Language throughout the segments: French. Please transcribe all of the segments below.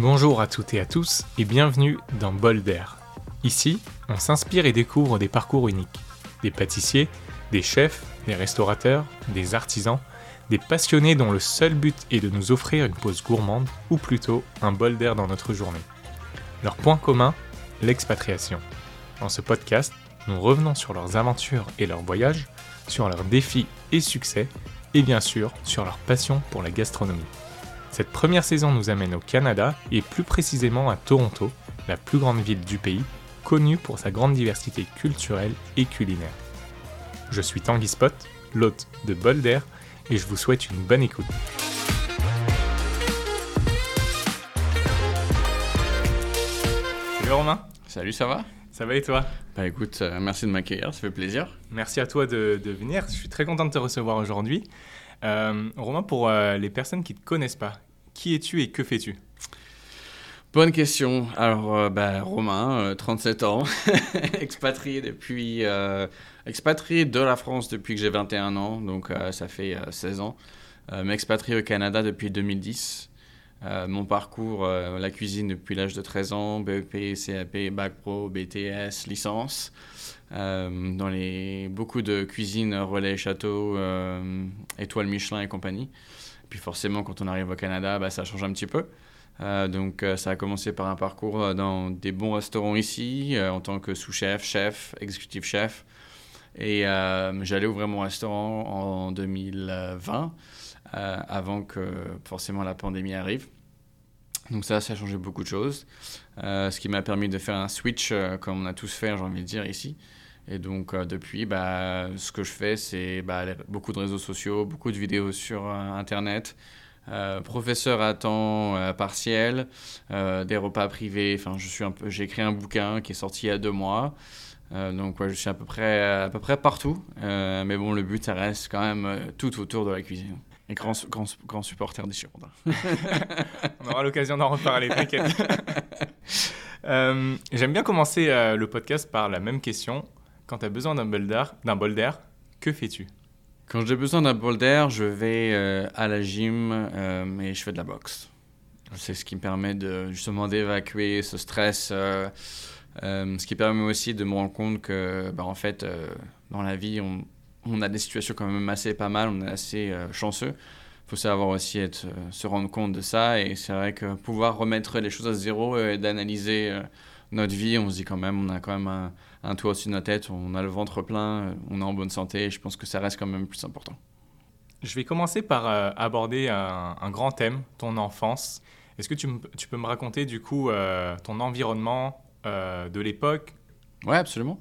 Bonjour à toutes et à tous et bienvenue dans Bol d'air. Ici, on s'inspire et découvre des parcours uniques. Des pâtissiers, des chefs, des restaurateurs, des artisans, des passionnés dont le seul but est de nous offrir une pause gourmande ou plutôt un bol d'air dans notre journée. Leur point commun, l'expatriation. Dans ce podcast, nous revenons sur leurs aventures et leurs voyages, sur leurs défis et succès, et bien sûr sur leur passion pour la gastronomie. Cette première saison nous amène au Canada et plus précisément à Toronto, la plus grande ville du pays, connue pour sa grande diversité culturelle et culinaire. Je suis Tanguy Spot, l'hôte de Bol d'air, et je vous souhaite une bonne écoute. Salut Romain, Salut, ça va? Ça va et toi? Bah écoute, euh, merci de m'accueillir, ça fait plaisir. Merci à toi de, de venir, je suis très content de te recevoir aujourd'hui. Euh, Romain, pour euh, les personnes qui ne te connaissent pas, qui es-tu et que fais-tu? Bonne question. Alors, euh, bah, Romain, euh, 37 ans, expatrié depuis, expatrié de la France depuis que j'ai 21 ans, donc ça fait euh, 16 ans. Euh, mais expatrié au Canada depuis 2010. Euh, mon parcours, la cuisine depuis l'âge de 13 ans, BEP, CAP, Bac Pro, BTS, licence. Euh, dans les beaucoup de cuisine relais château, euh, étoile Michelin et compagnie. Puis forcément, quand on arrive au Canada, bah, ça change un petit peu. Euh, donc euh, ça a commencé par un parcours dans des bons restaurants ici, en tant que sous-chef, chef, exécutif chef. Et j'allais ouvrir mon restaurant en 2020, euh, avant que forcément la pandémie arrive. Donc ça, ça a changé beaucoup de choses. Euh, ce qui m'a permis de faire un switch, euh, comme on a tous fait, j'ai envie de dire, ici. Et donc euh, depuis, bah, ce que je fais, c'est bah, beaucoup de réseaux sociaux, beaucoup de vidéos sur Internet, professeur à temps partiel, des repas privés. Enfin, j'ai écrit un bouquin qui est sorti il y a deux mois. Donc ouais, je suis à peu près, à peu près partout. Mais bon, le but, ça reste quand même tout autour de la cuisine. Et grand, grand, grand supporter des Girondins. On aura l'occasion d'en reparler, t'inquiète. Euh, J'aime bien commencer euh, le podcast par la même question. Quand tu as besoin d'un bol d'air, d'un bol d'air, que fais-tu? Quand j'ai besoin d'un bol d'air, je vais euh, à la gym euh, et je fais de la boxe. C'est ce qui me permet de justement d'évacuer ce stress. euh, euh, ce qui permet aussi de me rendre compte que, bah, en fait, euh, dans la vie, on, on a des situations quand même assez pas mal, on est assez euh, chanceux. Il faut savoir aussi euh, se rendre compte de ça. Et c'est vrai que pouvoir remettre les choses à zéro et d'analyser euh, notre vie, on se dit quand même, on a quand même un, un toit au-dessus de notre tête, on a le ventre plein, on est en bonne santé. Je pense que ça reste quand même plus important. Je vais commencer par aborder un, grand thème, ton enfance. Est-ce que tu, peux me raconter du coup ton environnement de l'époque Ouais, absolument.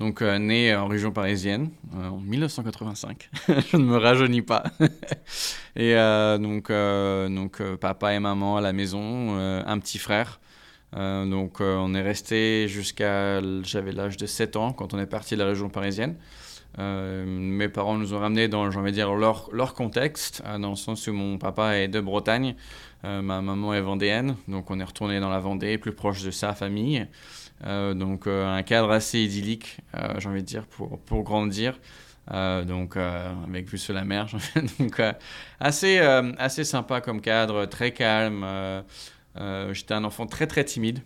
Donc, euh, né en région parisienne euh, en 1985. Je ne me rajeunis pas. et euh, donc, euh, donc euh, papa et maman à la maison, euh, un petit frère. Euh, donc, euh, on est resté jusqu'à. J'avais l'âge de 7 ans quand on est parti de la région parisienne. Euh, mes parents nous ont ramenés dans, j'ai dire, leur, leur contexte, euh, dans le sens où mon papa est de Bretagne, euh, ma maman est vendéenne, donc on est retourné dans la Vendée, plus proche de sa famille. Euh, donc euh, un cadre assez idyllique, euh, j'ai envie de dire, pour, pour grandir. Donc avec vue sur la mer, donc euh, assez, assez sympa comme cadre, très calme. J'étais un enfant très très timide.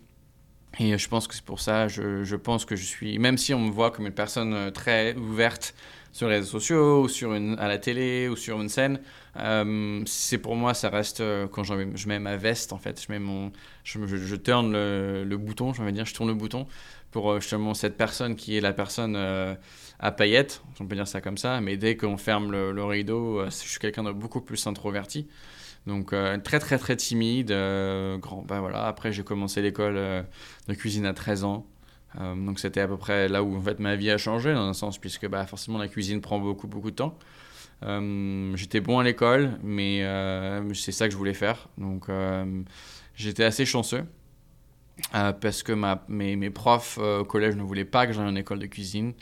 Et je pense que c'est pour ça, je, je pense que je suis, même si on me voit comme une personne très ouverte sur les réseaux sociaux, ou sur une, à la télé, ou sur une scène, euh, c'est pour moi, ça reste, euh, quand je mets ma veste, en fait, je mets mon, je, je, je tourne le, bouton, de dire, je tourne le bouton pour euh, justement cette personne qui est la personne à paillettes, on peut dire ça comme ça, mais dès qu'on ferme le, le rideau, je suis quelqu'un de beaucoup plus introverti. Donc très très très timide, grand. Bah voilà. Après j'ai commencé l'école de cuisine à 13 ans, donc c'était à peu près là où en fait ma vie a changé dans un sens puisque bah forcément la cuisine prend beaucoup beaucoup de temps. Euh, j'étais bon à l'école, mais euh, c'est ça que je voulais faire. Donc euh, j'étais assez chanceux euh, parce que ma, mes, mes profs euh, au collège ne voulaient pas que j'aille en école de cuisine.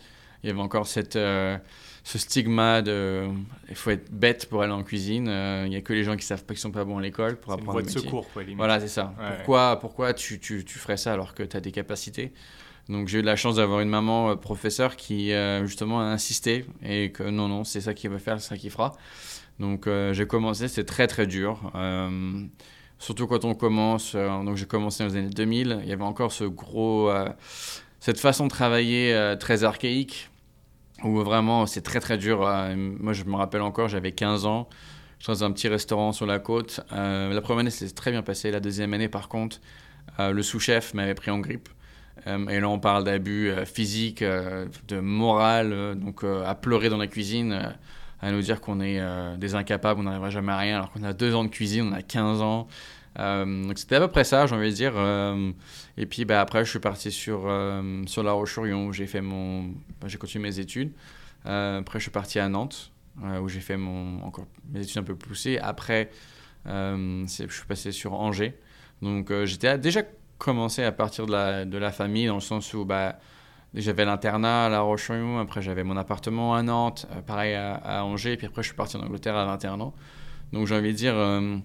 Il y avait encore cette, euh, ce stigma de il faut être bête pour aller en cuisine. Il n'y a que les gens qui savent pas qu'ils sont pas bons à l'école pour C'est une apprendre voie le de métier. secours, quoi, limite. Voilà, c'est ça. Ouais, pourquoi pourquoi tu, tu, tu ferais ça alors que tu as des capacités? Donc j'ai eu la chance d'avoir une maman euh, professeure qui euh, justement a insisté et que non, non, c'est ça qu'il veut faire, c'est ça qu'il fera. Donc euh, j'ai commencé, c'était très très dur. Surtout quand on commence. donc j'ai commencé dans les années 2000, il y avait encore ce gros, cette façon de travailler très archaïque où vraiment c'est très très dur. moi je me rappelle encore, j'avais 15 ans. Je dans un petit restaurant sur la côte. la première année, c'est très bien passé. La deuxième année, par contre, le sous-chef m'avait pris en grippe. Euh, et là, on parle d'abus euh, physiques, euh, de morale, donc à pleurer dans la cuisine, à nous dire qu'on est des incapables, on n'arrivera jamais à rien, alors qu'on a deux ans de cuisine, on a 15 ans. donc c'était à peu près ça, j'ai envie de dire. et puis bah, après, je suis parti sur, sur La Roche-sur-Yon, où j'ai fait mon, bah, j'ai continué mes études. après, je suis parti à Nantes, où j'ai fait mon, encore mes études un peu poussées. Après, je suis passé sur Angers. Donc j'étais déjà commencé à partir de la, de la famille, dans le sens où bah, j'avais l'internat à La roche après j'avais mon appartement à Nantes, euh, pareil à, Angers, puis après je suis parti en Angleterre à 21 ans. Donc j'ai envie de dire, euh,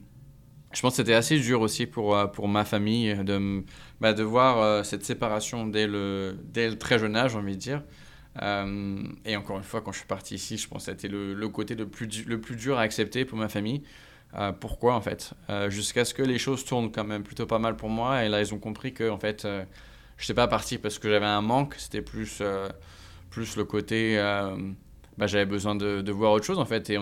je pense que c'était assez dur aussi pour, euh, pour ma famille de, bah, voir cette séparation dès le, dès le très jeune âge, j'ai envie de dire. et encore une fois, quand je suis parti ici, je pense que c'était le, le, côté le plus, le plus dur à accepter pour ma famille. Euh, pourquoi en fait? Euh, Jusqu'à ce que les choses tournent quand même plutôt pas mal pour moi. Et là, ils ont compris que en fait, euh, je n'étais pas parti parce que j'avais un manque. C'était plus, plus le côté. Bah, j'avais besoin de, voir autre chose en fait. Et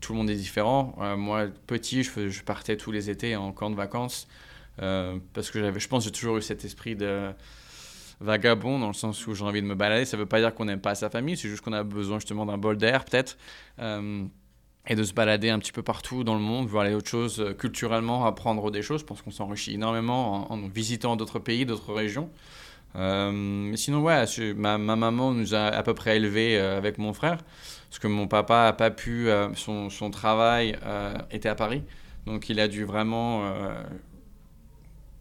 tout le monde est différent. moi, petit, je, partais tous les étés en camp de vacances. parce que j'avais, je pense j'ai toujours eu cet esprit de vagabond dans le sens où j'ai envie de me balader. Ça ne veut pas dire qu'on n'aime pas sa famille, c'est juste qu'on a besoin justement d'un bol d'air peut-être et de se balader un petit peu partout dans le monde, voir les autres choses euh, culturellement, apprendre des choses. Je pense qu'on s'enrichit énormément en, visitant d'autres pays, d'autres régions. Euh, mais sinon, ouais, ma, ma, maman nous a à peu près élevés euh, avec mon frère, parce que mon papa n'a pas pu, son, son, travail était à Paris, donc il a dû vraiment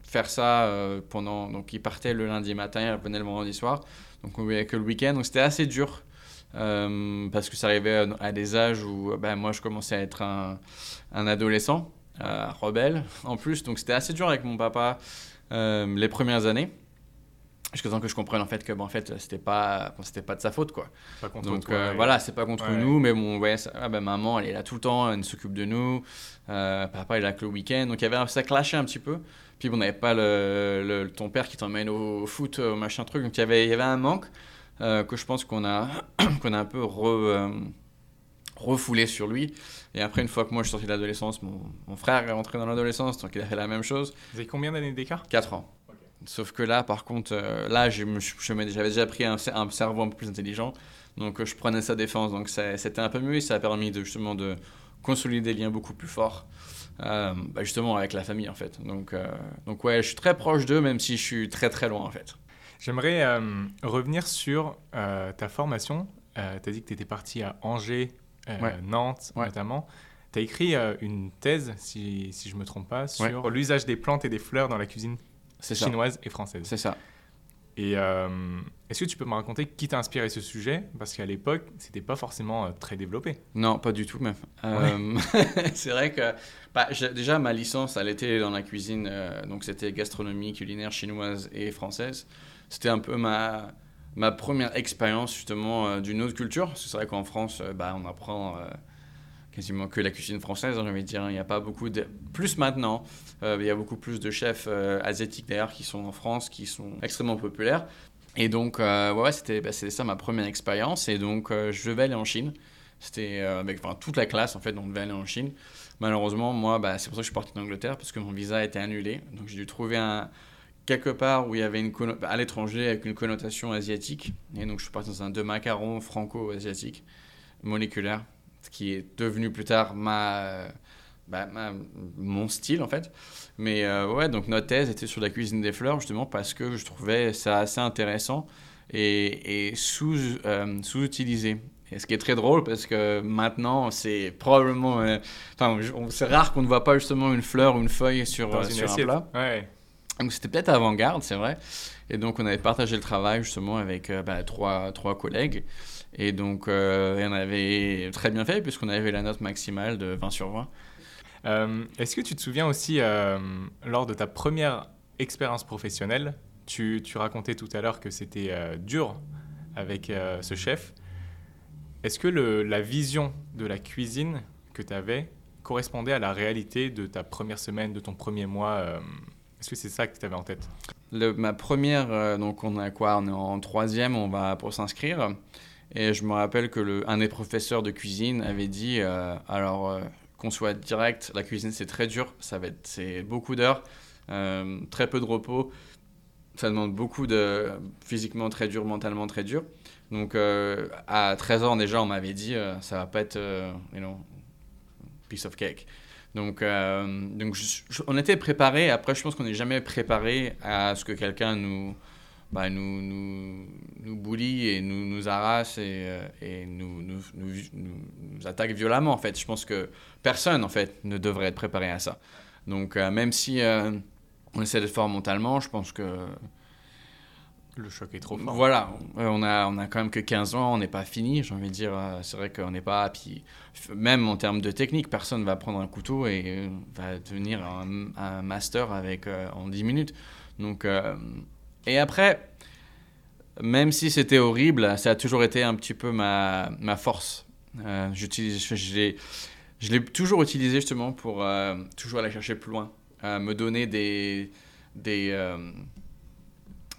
faire ça pendant. Donc il partait le lundi matin, il revenait le vendredi soir, donc on voyait que le week-end, donc c'était assez dur euh, parce que ça arrivait à, des âges où ben, moi je commençais à être un, un adolescent, euh, rebelle en plus, donc c'était assez dur avec mon papa euh, les premières années. Jusqu'à temps que je comprenne en fait que bon, en fait c'était pas c'était pas de sa faute quoi. Pas contre donc toi, voilà c'est pas contre nous mais bon ouais ah, ben, maman elle est là tout le temps elle s'occupe de nous. Papa il est là que le week-end. Donc il y avait ça clashait un petit peu. Puis bon, on n'avait pas le, le, ton père qui t'emmène au, foot au machin truc. Donc il y avait il y avait un manque euh, que je pense qu'on a, qu'on a un peu euh, refoulé sur lui. Et après, une fois que moi je suis sorti de l'adolescence, mon, mon, frère est rentré dans l'adolescence, donc il a fait la même chose. Vous avez combien d'années d'écart? 4 ans. Sauf que là, par contre, euh, là, j'avais déjà pris un, un, cerveau un peu plus intelligent, donc je prenais sa défense, donc c'était un peu mieux et ça a permis de, justement de consolider des liens beaucoup plus forts. bah justement avec la famille en fait. Donc, donc ouais, je suis très proche d'eux même si je suis très très loin en fait. J'aimerais euh, revenir sur euh, ta formation. Euh, tu as dit que tu étais parti à Angers, Nantes notamment. Tu as écrit une thèse, si, si je ne me trompe pas, sur l'usage des plantes et des fleurs dans la cuisine chinoise et française. C'est ça. Et est-ce que tu peux me raconter qui t'a inspiré ce sujet? Parce qu'à l'époque, c'était pas forcément très développé. Non, pas du tout même. c'est vrai que bah, déjà ma licence, elle était dans la cuisine, donc c'était gastronomie culinaire chinoise et française c'était un peu ma, ma première expérience justement euh, d'une autre culture. C'est vrai qu'en France, euh, bah, on apprend euh, quasiment que la cuisine française, hein, j'ai envie dire. Il n'y a pas beaucoup de... Plus maintenant, il y a beaucoup plus de chefs asiatiques d'ailleurs qui sont en France, qui sont extrêmement populaires. Et donc, ouais, c'était bah, ça ma première expérience. Et donc, je devais aller en Chine. C'était avec toute la classe, en fait, on devait aller en Chine. Malheureusement, moi, bah, c'est pour ça que je suis parti d'Angleterre, parce que mon visa a été annulé. Donc, j'ai dû trouver un, quelque part où il y avait une à l'étranger avec une connotation asiatique. Et donc je suis parti dans un de macarons franco-asiatique moléculaire, ce qui est devenu plus tard ma, bah, mon style en fait. Mais euh, ouais, donc notre thèse était sur la cuisine des fleurs justement parce que je trouvais ça assez intéressant et, et sous, euh, sous-utilisé. Et ce qui est très drôle parce que maintenant, c'est probablement. Euh, enfin, c'est rare qu'on ne voit pas justement une fleur ou une feuille sur, sur un plat. Ouais. Donc c'était peut-être avant-garde, c'est vrai. Et donc on avait partagé le travail justement avec euh, bah, trois, trois collègues. Et donc euh, on avait très bien fait puisqu'on avait la note maximale de 20 sur 20. Euh, est-ce que tu te souviens aussi, lors de ta première expérience professionnelle, tu, tu racontais tout à l'heure que c'était dur avec ce chef. Est-ce que la vision de la cuisine que tu avais correspondait à la réalité de ta première semaine, de ton premier mois Est-ce que c'est ça que tu avais en tête? Le, Ma première, donc on a quoi? On est en troisième, on va pour s'inscrire. Et je me rappelle que le, un des professeurs de cuisine avait dit, alors qu'on soit direct, la cuisine c'est très dur, ça va être c'est beaucoup d'heures, euh, très peu de repos, ça demande beaucoup de physiquement très dur, mentalement très dur. Donc euh, à 13 ans déjà on m'avait dit euh, ça va pas être you know piece of cake. Donc, donc on était préparé. Après, je pense qu'on n'est jamais préparé à ce que quelqu'un nous, bah, nous, nous, nous et nous, nous et, euh, nous, nous, nous, attaque violemment, en fait. Je pense que personne, en fait, ne devrait être préparé à ça. Donc, euh, même si euh, on essaie de fort mentalement, je pense que... Le choc est trop fort. Voilà, on a, on a quand même que 15 ans, on n'est pas fini, j'ai envie de dire. C'est vrai qu'on n'est pas... Puis, même en termes de technique, personne va prendre un couteau et va devenir un, master avec, en 10 minutes. Donc... Et après, même si c'était horrible, ça a toujours été un petit peu ma, ma force. Euh, je l'ai toujours utilisé justement pour euh, toujours aller chercher plus loin, euh, me donner des, des, euh,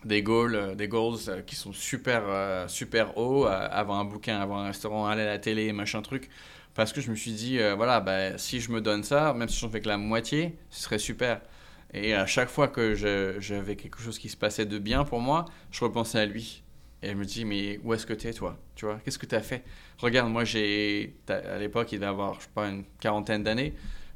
des goals, des goals qui sont super, super hauts, avoir un bouquin, avoir un restaurant, aller à la télé, machin truc. Parce que je me suis dit, voilà, bah, si je me donne ça, même si j'en fais que la moitié, ce serait super. Et à chaque fois que j'avais quelque chose qui se passait de bien pour moi, je repensais à lui. Et je me dis, mais où est-ce que tu es, toi? Tu vois, qu'est-ce que tu as fait? Regarde, moi, j'ai. À l'époque, il devait avoir, je sais pas, une quarantaine d'années.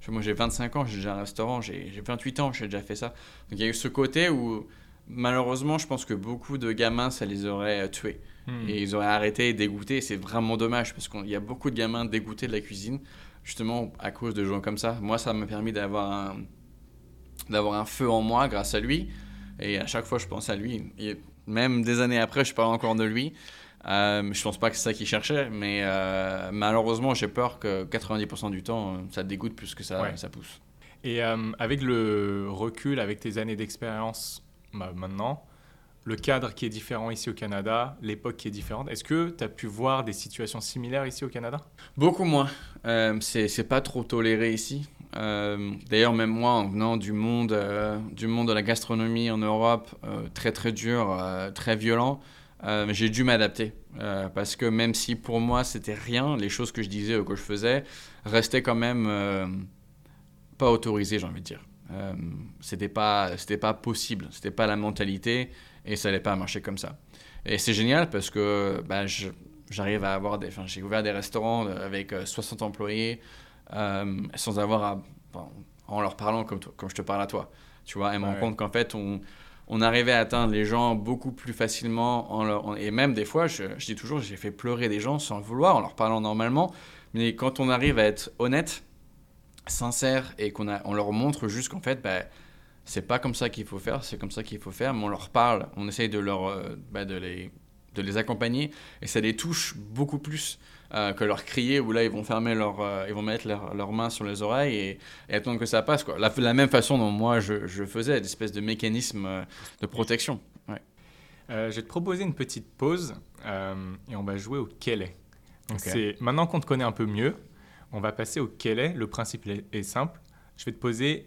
Moi, j'ai 25 ans, j'ai déjà un restaurant, j'ai 28 ans, j'ai déjà fait ça. Donc, il y a eu ce côté où, malheureusement, je pense que beaucoup de gamins, ça les aurait euh, tués. Hmm. Et ils auraient arrêté, dégoûté. C'est vraiment dommage parce qu'il y a beaucoup de gamins dégoûtés de la cuisine, justement à cause de gens comme ça. Moi, ça m'a permis d'avoir un d'avoir un feu en moi grâce à lui. Et à chaque fois, je pense à lui. Et même des années après, je parle encore de lui. Euh, je pense pas que c'est ça qu'il cherchait, mais euh, malheureusement, j'ai peur que 90% du temps, ça dégoûte plus que ça, ça pousse. Et euh, avec le recul, avec tes années d'expérience bah, maintenant, le cadre qui est différent ici au Canada, l'époque qui est différente, est-ce que tu as pu voir des situations similaires ici au Canada? Beaucoup moins. Euh, c'est pas trop toléré ici. Euh, d'ailleurs, même moi, en venant du monde, euh, du monde de la gastronomie en Europe, euh, très très dur, très violent, j'ai dû m'adapter. parce que même si pour moi c'était rien, les choses que je disais ou que je faisais restaient quand même pas autorisées, j'ai envie de dire. C'était pas, c'était pas possible, c'était pas la mentalité et ça n'allait pas marcher comme ça. Et c'est génial parce que bah, j'arrive à avoir des. Enfin, j'ai ouvert des restaurants avec 60 employés. Euh, sans avoir à, en leur parlant comme, comme je te parle à toi. Tu vois, et me rend compte qu'en fait, on, on arrivait à atteindre les gens beaucoup plus facilement. En leur, et même des fois, je, je dis toujours, j'ai fait pleurer des gens sans le vouloir, en leur parlant normalement. Mais quand on arrive à être honnête, sincère, et qu'on on leur montre juste qu'en fait, bah, c'est pas comme ça qu'il faut faire, c'est comme ça qu'il faut faire, mais on leur parle, on essaye de, leur, euh, bah, de, les, de les accompagner, et ça les touche beaucoup plus. Euh, que leur crier, où là, ils vont fermer leur, euh, ils vont mettre leurs mains sur les oreilles et, attendre que ça passe. Quoi. La, la même façon dont moi, je, je faisais, espèce de mécanisme euh, de protection. Ouais. je vais te proposer une petite pause et on va jouer au quel est. c'est maintenant qu'on te connaît un peu mieux, on va passer au quel est. Le principe est, simple. Je vais te poser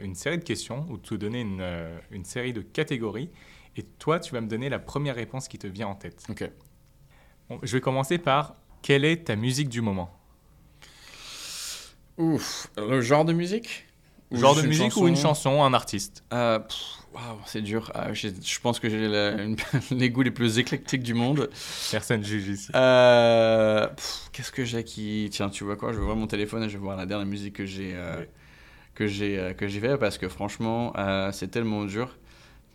une série de questions ou te donner une, une, série de catégories. Et toi, tu vas me donner la première réponse qui te vient en tête. Ok. je vais commencer par quelle est ta musique du moment? Ouf, le genre de musique? Genre de musique ou une chanson, un artiste? Euh, c'est dur. Euh, je pense que j'ai les goûts les plus éclectiques du monde. Personne juge ici. Euh, qu'est-ce que j'ai qui. Tiens, tu vois quoi Je vais voir mon téléphone et je vais voir la dernière musique que j'ai que j'ai que j'ai fait parce que franchement, c'est tellement dur.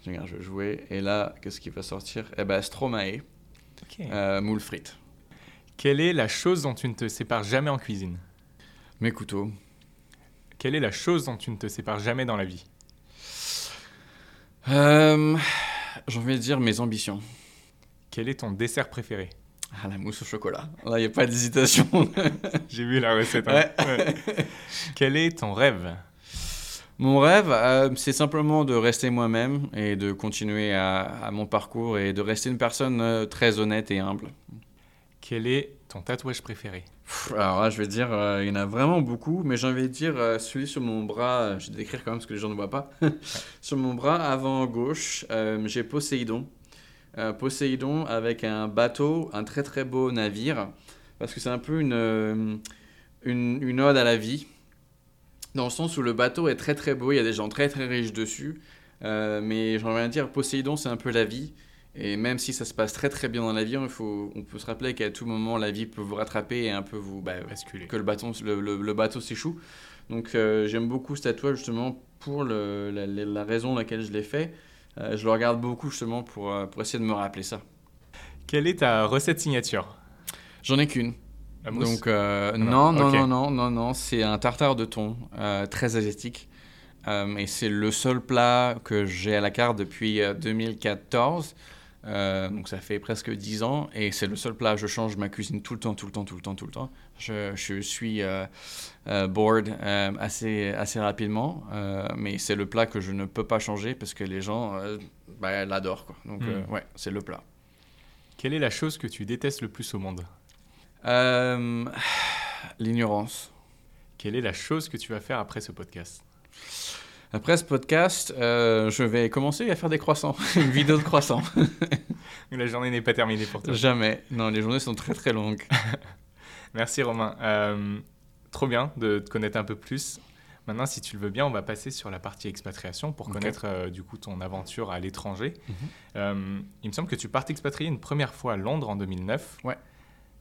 Regarde, je vais jouer et là, qu'est-ce qui va sortir? Eh ben, Stromae, moule frites. Quelle est la chose dont tu ne te sépares jamais en cuisine? Mes couteaux. Quelle est la chose dont tu ne te sépares jamais dans la vie? Euh, J'ai envie de dire mes ambitions. Quel est ton dessert préféré? Ah, la mousse au chocolat. Là, il n'y a pas d'hésitation. J'ai vu la recette. Hein. Quel est ton rêve? Mon rêve, euh, c'est simplement de rester moi-même et de continuer à, mon parcours et de rester une personne euh, très honnête et humble. Quel est ton tatouage préféré Alors là, je vais dire, il y en a vraiment beaucoup, mais j'ai envie de dire celui sur mon bras, je vais décrire quand même parce que les gens ne voient pas. sur mon bras avant gauche, j'ai Poséidon. Poséidon avec un bateau, un très très beau navire, parce que c'est un peu une, une, ode à la vie dans le sens où le bateau est très très beau, il y a des gens très très riches dessus, euh, mais j'aimerais dire Poséidon c'est un peu la vie, et même si ça se passe très très bien dans la vie, il faut, on peut se rappeler qu'à tout moment la vie peut vous rattraper et un peu vous bah, basculer, que le, bateau, le, bateau s'échoue. Donc euh, j'aime beaucoup ce tatouage justement pour le, la, raison laquelle je l'ai fait. Euh, je le regarde beaucoup justement pour, pour essayer de me rappeler ça. Quelle est ta recette signature? J'en ai qu'une. Donc euh, non, non, non, non, non, non, c'est un tartare de thon euh, très asiatique. Euh, et c'est le seul plat que j'ai à la carte depuis 2014. Donc ça fait presque 10 ans et c'est le seul plat. Je change ma cuisine tout le temps, tout le temps, tout le temps, tout le temps. Je, je suis bored assez, assez rapidement, mais c'est le plat que je ne peux pas changer parce que les gens bah, l'adorent. Donc hmm. ouais, c'est le plat. Quelle est la chose que tu détestes le plus au monde? Euh, l'ignorance. Quelle est la chose que tu vas faire après ce podcast? Après ce podcast, euh, je vais commencer à faire des croissants, une vidéo de croissants. la journée n'est pas terminée pour toi. Jamais. Non, les journées sont très très longues. Merci Romain. Euh, trop bien de te connaître un peu plus. Maintenant, si tu le veux bien, on va passer sur la partie expatriation pour connaître du coup ton aventure à l'étranger. Mhm. il me semble que tu partes expatrier une première fois à Londres en 2009. Ouais.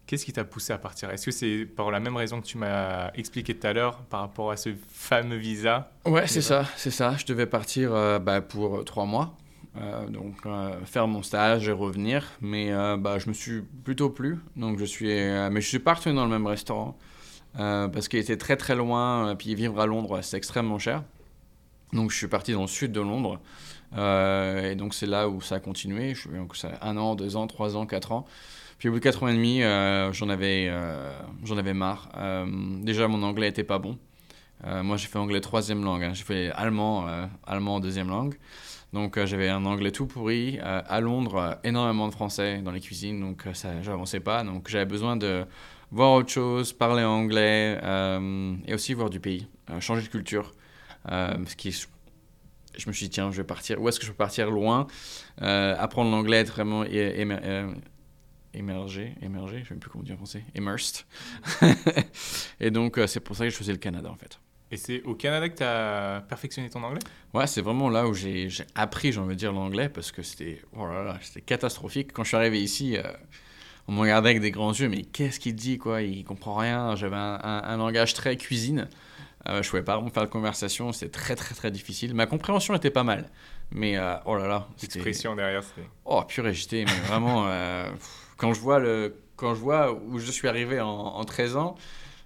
Qu'est-ce qui t'a poussé à partir? Est-ce que c'est par la même raison que tu m'as expliqué tout à l'heure par rapport à ce fameux visa? Ouais, c'est ça, c'est ça. Je devais partir euh, bah, pour euh, trois mois, euh, donc faire mon stage et revenir, mais bah, je me suis plutôt plu, donc je suis, mais je suis pas dans le même restaurant parce qu'il était très très loin, puis vivre à Londres c'est extrêmement cher, donc je suis parti dans le sud de Londres. et donc c'est là où ça a continué. Un an, deux ans, trois ans, quatre ans. Puis au bout de 4 ans et demi, euh, j'en avais, euh, avais marre. Euh, déjà, mon anglais était pas bon. moi, j'ai fait anglais troisième langue. Hein. J'ai fait allemand, allemand deuxième langue. Donc, j'avais un anglais tout pourri. à Londres, énormément de français dans les cuisines. Donc, ça, j'avançais pas. Donc, j'avais besoin de voir autre chose, parler anglais et aussi voir du pays, changer de culture. ce qui je me suis dit, tiens, je vais partir. Où est-ce que je peux partir? Loin Apprendre l'anglais, être vraiment émergé, émergé, je ne sais plus comment dire en français, immersed. et donc, euh, c'est pour ça que je faisais le Canada, en fait. Et c'est au Canada que tu as perfectionné ton anglais? Ouais, c'est vraiment là où j'ai appris, j'ai envie de dire, l'anglais, parce que c'était oh c'était catastrophique. Quand je suis arrivé ici, euh, on me regardait avec des grands yeux, mais qu'est-ce qu'il dit, quoi? Il comprend rien. J'avais un, langage très cuisine. Euh, je pouvais pas vraiment faire de conversation, c'était très très très difficile. Ma compréhension était pas mal, mais euh, oh là là. L'expression derrière, c'était. Oh purée, j'étais vraiment. Quand je vois le quand je vois où je suis arrivé en, 13 ans,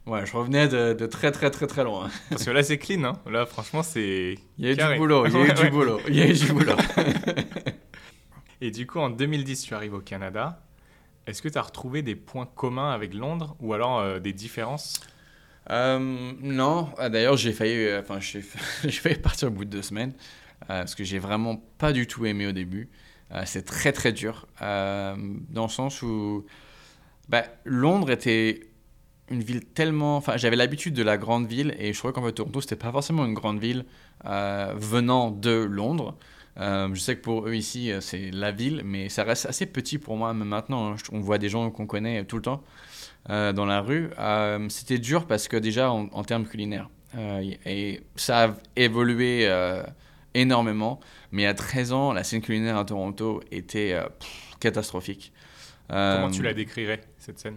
ouais, je revenais de, très très très très loin. Parce que là c'est clean, hein. Là franchement c'est. Il y a eu du boulot, il y a eu du boulot, il y a eu du boulot. Et du coup en 2010 tu arrives au Canada. Est-ce que tu as retrouvé des points communs avec Londres ou alors euh, des différences? Euh, Non, ah, d'ailleurs j'ai failli, euh, j'ai failli partir au bout de deux semaines parce que j'ai vraiment pas du tout aimé au début. Euh, c'est très très dur, euh, dans le sens où bah, Londres était une ville tellement... Enfin, j'avais l'habitude de la grande ville et je trouvais qu'en fait Toronto, c'était pas forcément une grande ville euh, venant de Londres. je sais que pour eux ici, c'est la ville, mais ça reste assez petit pour moi, même maintenant. Hein. on voit des gens qu'on connaît tout le temps dans la rue. c'était dur parce que déjà, en, en termes culinaires, et ça a évolué énormément. Mais à 13 ans, la scène culinaire à Toronto était euh, catastrophique. Comment tu euh, la décrirais, cette scène?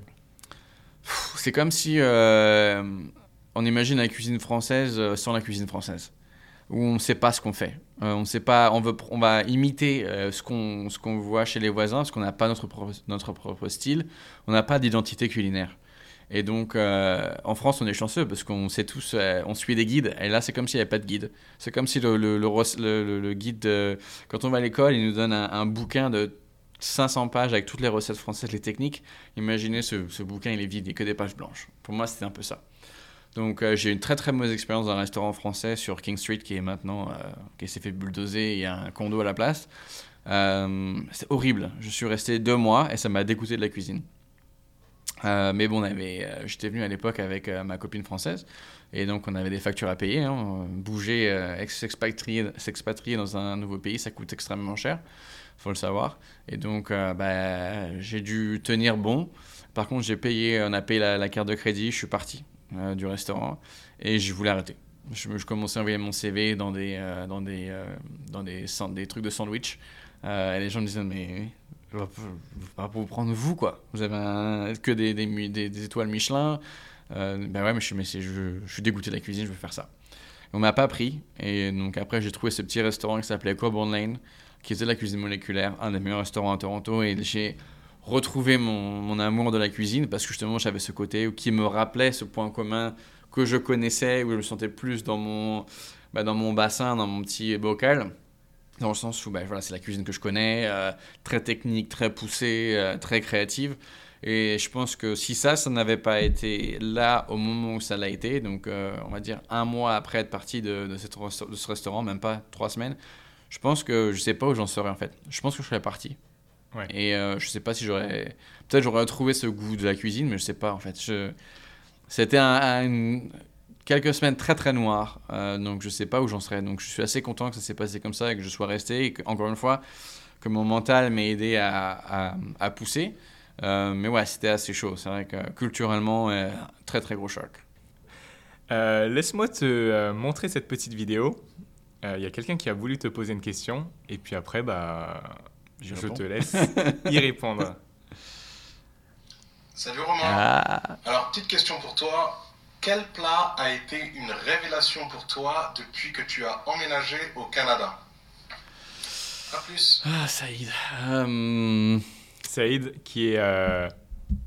C'est comme si euh, on imagine la cuisine française sans la cuisine française où on ne sait pas ce qu'on fait. on sait pas, on veut, on va imiter ce qu'on ce qu'on voit chez les voisins, parce qu'on n'a pas notre notre propre style, on n'a pas d'identité culinaire. Et donc, euh, en France, on est chanceux parce qu'on sait tous, euh, on suit des guides. Et là, c'est comme s'il n'y avait pas de guide. C'est comme si le, guide, quand on va à l'école, il nous donne un, bouquin de 500 pages avec toutes les recettes françaises, les techniques. Imaginez ce, bouquin, il est vide, il n'y a que des pages blanches. Pour moi, c'était un peu ça. Donc, euh, j'ai eu une très très mauvaise expérience dans un restaurant français sur King Street qui est maintenant, qui s'est fait bulldozer il y a un condo à la place. c'est horrible. Je suis resté deux mois et ça m'a dégoûté de la cuisine. Mais bon, j'étais venu à l'époque avec ma copine française. Et donc, on avait des factures à payer. Hein. Bouger, s'expatrier dans un nouveau pays, ça coûte extrêmement cher, faut le savoir. Et donc, bah, j'ai dû tenir bon. Par contre, payé, on a payé la, carte de crédit, je suis parti du restaurant et je voulais arrêter je, commençais à envoyer mon CV dans des, euh, dans des, euh, dans des, des, trucs de sandwich. Euh, et les gens me disaient, mais je ne vais pas vous prendre vous, quoi. Vous avez que des, étoiles Michelin. ben ouais, mais, je, suis dégoûté de la cuisine, je veux faire ça. on m'a pas pris. Et donc après, j'ai trouvé ce petit restaurant qui s'appelait Coburn Lane, qui faisait de la cuisine moléculaire, un des meilleurs restaurants à Toronto. Et j'ai retrouvé mon, amour de la cuisine parce que justement, j'avais ce côté qui me rappelait ce point commun que je connaissais, où je me sentais plus dans mon, dans mon bassin, dans mon petit bocal. Dans le sens où bah, voilà, c'est la cuisine que je connais, euh, très technique, très poussée, euh, très créative. Et je pense que si ça, ça n'avait pas été là au moment où ça l'a été, donc euh, on va dire un mois après être parti de, de, cette, de, ce restaurant, même pas trois semaines, je pense que je sais pas où j'en serais en fait. Je pense que je serais parti. Ouais. Et je sais pas si j'aurais. Peut-être j'aurais retrouvé ce goût de la cuisine, mais je sais pas en fait. Je c'était un, quelques semaines très très noires, euh, donc je sais pas où j'en serais. Donc je suis assez content que ça s'est passé comme ça et que je sois resté et que, encore une fois que mon mental m'ait aidé à, à, pousser. Euh, mais ouais, c'était assez chaud. C'est vrai que culturellement, euh, très très gros choc. Laisse-moi te montrer cette petite vidéo. Il y a quelqu'un qui a voulu te poser une question et puis après, bah, je te laisse y répondre. Salut Romain. Ah. Alors, petite question pour toi. Quel plat a été une révélation pour toi depuis que tu as emménagé au Canada? A plus. Ah, Saïd. Euh, Saïd, qui est euh,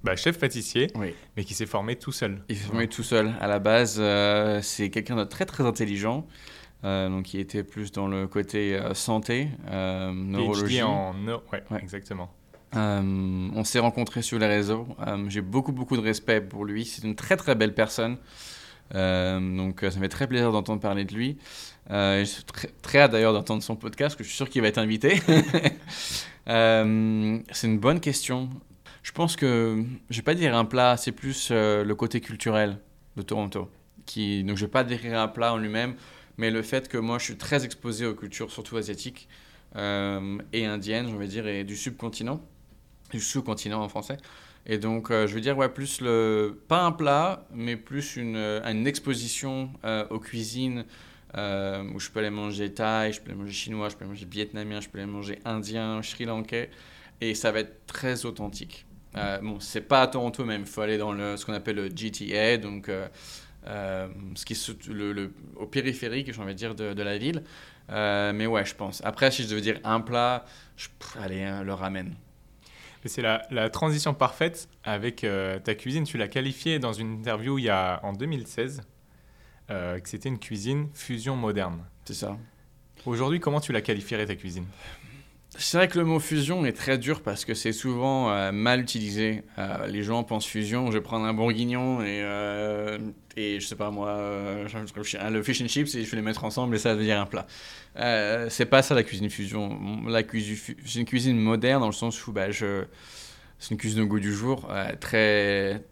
bah, chef pâtissier, mais qui s'est formé tout seul. Il s'est formé tout seul. À la base, euh, c'est quelqu'un de très très intelligent. donc, qui était plus dans le côté santé, neurologie. en ouais, exactement. Euh, on s'est rencontrés sur les réseaux. Euh, j'ai beaucoup, beaucoup de respect pour lui. C'est une très, très belle personne. Euh, donc, ça me fait très plaisir d'entendre parler de lui. je suis très, très hâte d'ailleurs d'entendre son podcast, que je suis sûr qu'il va être invité. c'est une bonne question. Je pense que, je vais pas dire un plat, c'est plus le côté culturel de Toronto. Qui, donc, je vais pas dire un plat en lui-même, mais le fait que moi, je suis très exposé aux cultures, surtout asiatiques et indiennes, je vais dire, et du subcontinent du sous-continent en français. Et donc, euh, je veux dire, ouais, plus le. Pas un plat, mais plus une, euh, une exposition euh, aux cuisines où je peux aller manger thaï, je peux aller manger chinois, je peux aller manger vietnamien, je peux aller manger indien, sri lankais. Et ça va être très authentique. bon, c'est pas à Toronto même, il faut aller dans le, ce qu'on appelle le GTA, donc ce qui est au périphérique, j'ai envie de dire, de, la ville. mais ouais, je pense. Après, si je devais dire un plat, je, allez, hein, le ramen. C'est la, la, transition parfaite avec euh, ta cuisine. Tu l'as qualifiée dans une interview il y a, en 2016, euh, que c'était une cuisine fusion moderne. C'est ça. Aujourd'hui, comment tu la qualifierais ta cuisine? C'est vrai que le mot fusion est très dur parce que c'est souvent euh, mal utilisé. Euh, les gens pensent fusion, je vais prendre un bourguignon et, euh, et je sais pas moi, le fish and chips et je vais les mettre ensemble et ça va devenir un plat. c'est pas ça la cuisine fusion. C'est une cuisine moderne dans le sens où bah, c'est une cuisine au goût du jour, très,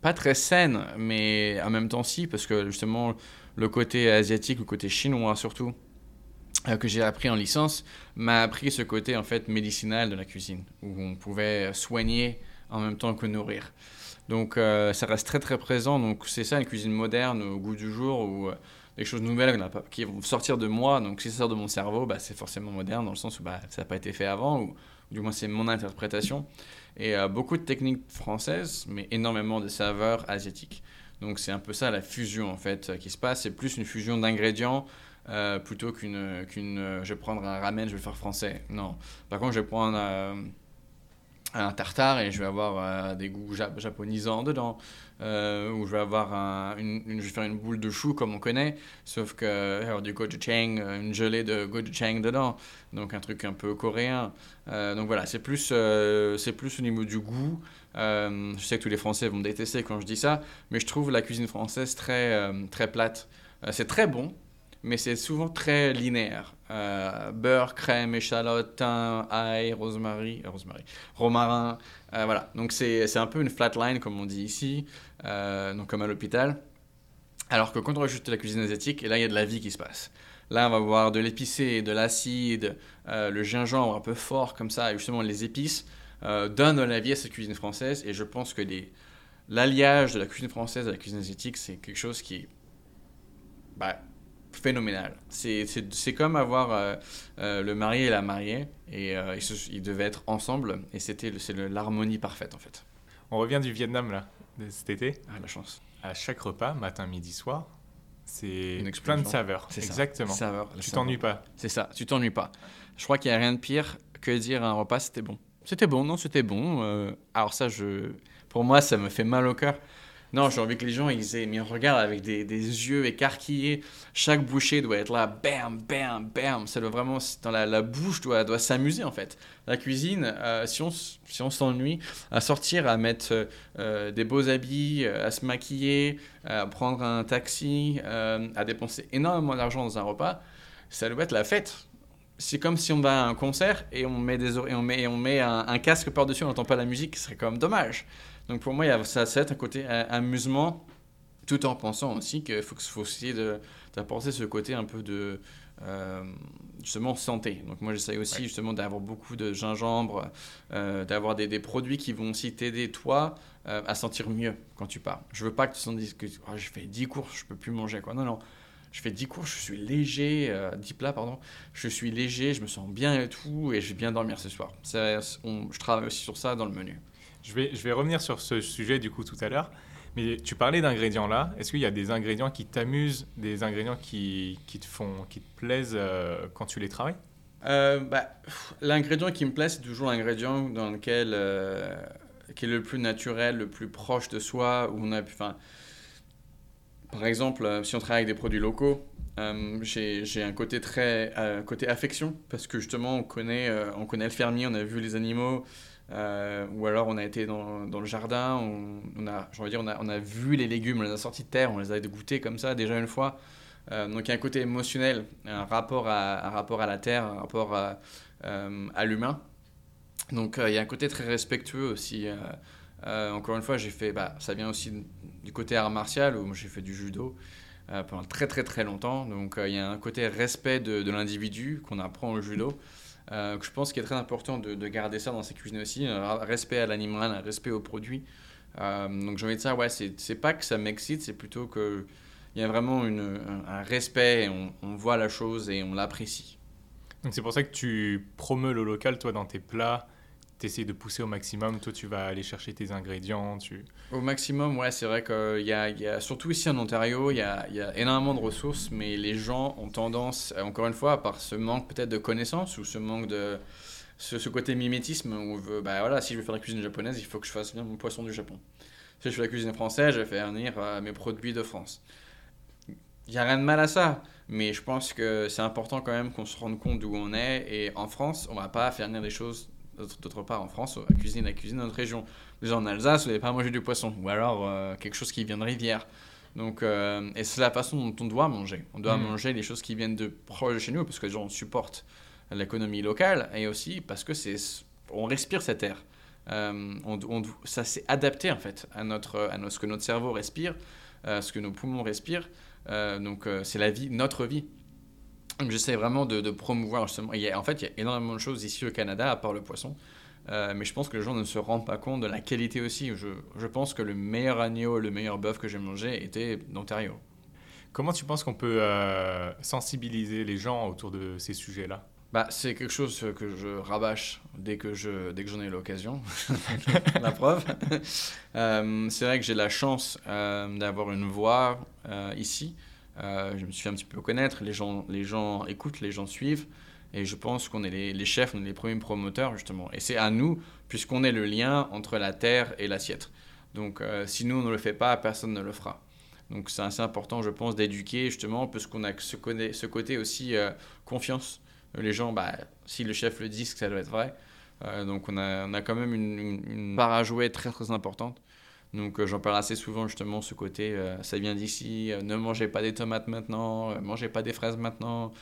pas très saine, mais en même temps si, parce que justement le côté asiatique, le côté chinois surtout, que j'ai appris en licence m'a appris ce côté en fait médicinal de la cuisine où on pouvait soigner en même temps que nourrir. Donc euh, ça reste très très présent. Donc c'est ça une cuisine moderne au goût du jour ou euh, des choses nouvelles qui vont sortir de moi. Donc si ça sort de mon cerveau, bah, c'est forcément moderne dans le sens où bah, ça n'a pas été fait avant ou, du moins c'est mon interprétation. Et beaucoup de techniques françaises, mais énormément de saveurs asiatiques. Donc c'est un peu ça la fusion en fait qui se passe. C'est plus une fusion d'ingrédients euh, plutôt qu'une, qu'une euh, je vais prendre un ramen, je vais faire français. Non. Par contre, je vais prendre euh, un tartare et je vais avoir des goûts japonisants dedans. ou je vais avoir une, je vais faire une boule de chou comme on connaît, sauf que alors, du gochujang, une gelée de gochujang dedans. Donc un truc un peu coréen. donc voilà, c'est plus, c'est plus au niveau du goût. je sais que tous les Français vont me détester quand je dis ça, mais je trouve la cuisine française très, très plate. c'est très bon, mais c'est souvent très linéaire. beurre, crème, échalote, thym, ail, rosemary, rosemary romarin. voilà, donc c'est un peu une flatline comme on dit ici, donc comme à l'hôpital. Alors que quand on rajoute la cuisine asiatique, et là il y a de la vie qui se passe. Là, on va voir de l'épicé, de l'acide, le gingembre un peu fort comme ça, et justement les épices euh, donnent la vie à cette cuisine française. Et je pense que l'alliage de la cuisine française à la cuisine asiatique, c'est quelque chose qui bah, phénoménal. C'est comme avoir euh, euh, le marié et la mariée, et ils, devaient être ensemble, et c'était l'harmonie parfaite en fait. On revient du Vietnam là, cet été. Ah, la chance. À chaque repas, matin, midi, soir, c'est plein de saveurs. Exactement. tu t'ennuies pas. C'est ça, tu t'ennuies pas. Je crois qu'il n'y a rien de pire que dire un repas c'était bon. C'était bon, non, c'était bon. Euh, alors ça, je, pour moi, ça me fait mal au cœur. Non, j'ai envie que les gens ils aient mis un regard avec des, des, yeux écarquillés. Chaque bouchée doit être là, bam, bam, bam. Ça doit vraiment, dans la, la bouche doit, doit s'amuser en fait. La cuisine, euh, si on si on s'ennuie, à sortir, à mettre euh, des beaux habits, à se maquiller, à prendre un taxi, à dépenser énormément d'argent dans un repas, ça doit être la fête c'est comme si on va à un concert et on met, des, et on met, on met un, casque par-dessus, on n'entend pas la musique, ce serait quand même dommage. Donc pour moi, il y a, ça, ça un côté amusement, tout en pensant aussi qu'il faut, faut essayer d'apporter ce côté un peu de euh, justement santé. Donc moi j'essaye aussi justement d'avoir beaucoup de gingembre, euh, d'avoir des, des, produits qui vont aussi t'aider toi euh, à sentir mieux quand tu pars. Je veux pas que tu sens que oh, j'ai fait 10 courses, je peux plus manger quoi. Non non, je fais 10 cours, je suis léger, 10 euh, plats, pardon, je suis léger, je me sens bien et tout, et je vais bien dormir ce soir. je travaille aussi sur ça dans le menu. Je vais, je vais revenir sur ce sujet du coup tout à l'heure, mais tu parlais d'ingrédients là, est-ce qu'il y a des ingrédients qui t'amusent, des ingrédients qui, qui, te font, qui te plaisent euh, quand tu les travailles? Euh, bah, L'ingrédient qui me plaît, c'est toujours l'ingrédient dans lequel, qui est le plus naturel, le plus proche de soi, où on a, enfin, par exemple, euh, si on travaille avec des produits locaux, euh, j'ai un côté très euh, côté affection parce que justement on connaît on connaît le fermier, on a vu les animaux ou alors on a été dans, le jardin, on, a dire on a, vu les légumes, on les a sortis de terre, on les a goûtés comme ça déjà une fois. donc il y a un côté émotionnel, un rapport à rapport à la terre, un rapport à, à l'humain. Donc il y a un côté très respectueux aussi. encore une fois, j'ai fait bah, ça vient aussi du côté art martial, où j'ai fait du judo euh, pendant très très très longtemps. Donc euh, il y a un côté respect de l'individu qu'on apprend au judo. Euh, je pense qu'il est très important de, de, garder ça dans ses cuisines aussi, un respect à l'animal, respect aux produits. donc j'ai envie de dire, ouais, c'est pas que ça m'excite, c'est plutôt qu'il y a vraiment une, un, respect, on, on, voit la chose et on l'apprécie. Donc c'est pour ça que tu promeus le local, toi, dans tes plats tu de pousser au maximum, toi tu vas aller chercher tes ingrédients. Tu... Au maximum, ouais, c'est vrai qu'il y a, y a, surtout ici en Ontario, il y a, y a, énormément de ressources, mais les gens ont tendance, encore une fois, par ce manque peut-être de connaissances ou ce manque de. Ce, côté mimétisme où on veut, bah voilà, si je veux faire la cuisine japonaise, il faut que je fasse bien mon poisson du Japon. Si je fais la cuisine française, je vais faire venir euh, mes produits de France. Il n'y a rien de mal à ça, mais je pense que c'est important quand même qu'on se rende compte d'où on est. Et en France, on va pas faire venir des choses d'autre part en France, la cuisine, la cuisine de notre région. Déjà en Alsace, vous n'avez pas mangé du poisson, ou alors euh, quelque chose qui vient de rivière. Donc, euh, et c'est la façon dont on doit manger. On doit mm. manger les choses qui viennent de proche de chez nous, parce que les gens supportent l'économie locale, et aussi parce que c'est, on respire cette air. Euh, on, ça s'est adapté en fait à, notre, à ce que notre cerveau respire, à ce que nos poumons respirent. donc c'est la vie, notre vie. J'essaie vraiment de, promouvoir justement. Il y a, en fait, il y a énormément de choses ici au Canada, à part le poisson. Euh, mais je pense que les gens ne se rendent pas compte de la qualité aussi. Je, je pense que le meilleur agneau, le meilleur bœuf que j'ai mangé était d'Ontario. Comment tu penses qu'on peut euh, sensibiliser les gens autour de ces sujets-là? Bah, c'est quelque chose que je rabâche dès que je dès que j'en ai l'occasion. la preuve. Euh, c'est vrai que j'ai la chance d'avoir une voix ici. Euh, je me suis fait un petit peu connaître, les gens, les gens écoutent, les gens suivent, et je pense qu'on est les, chefs, on est les premiers promoteurs justement. Et c'est à nous, puisqu'on est le lien entre la terre et l'assiette. Donc euh, si nous on ne le fait pas, personne ne le fera. Donc c'est assez important, je pense, d'éduquer justement, puisqu'on a ce, ce côté aussi euh, confiance. Les gens, bah, si le chef le dit, que ça doit être vrai. donc on a, a, quand même une, une, une part à jouer très très importante. Donc euh, j'en parle assez souvent justement, ce côté, euh, ça vient d'ici, euh, ne mangez pas des tomates maintenant, mangez pas des fraises maintenant.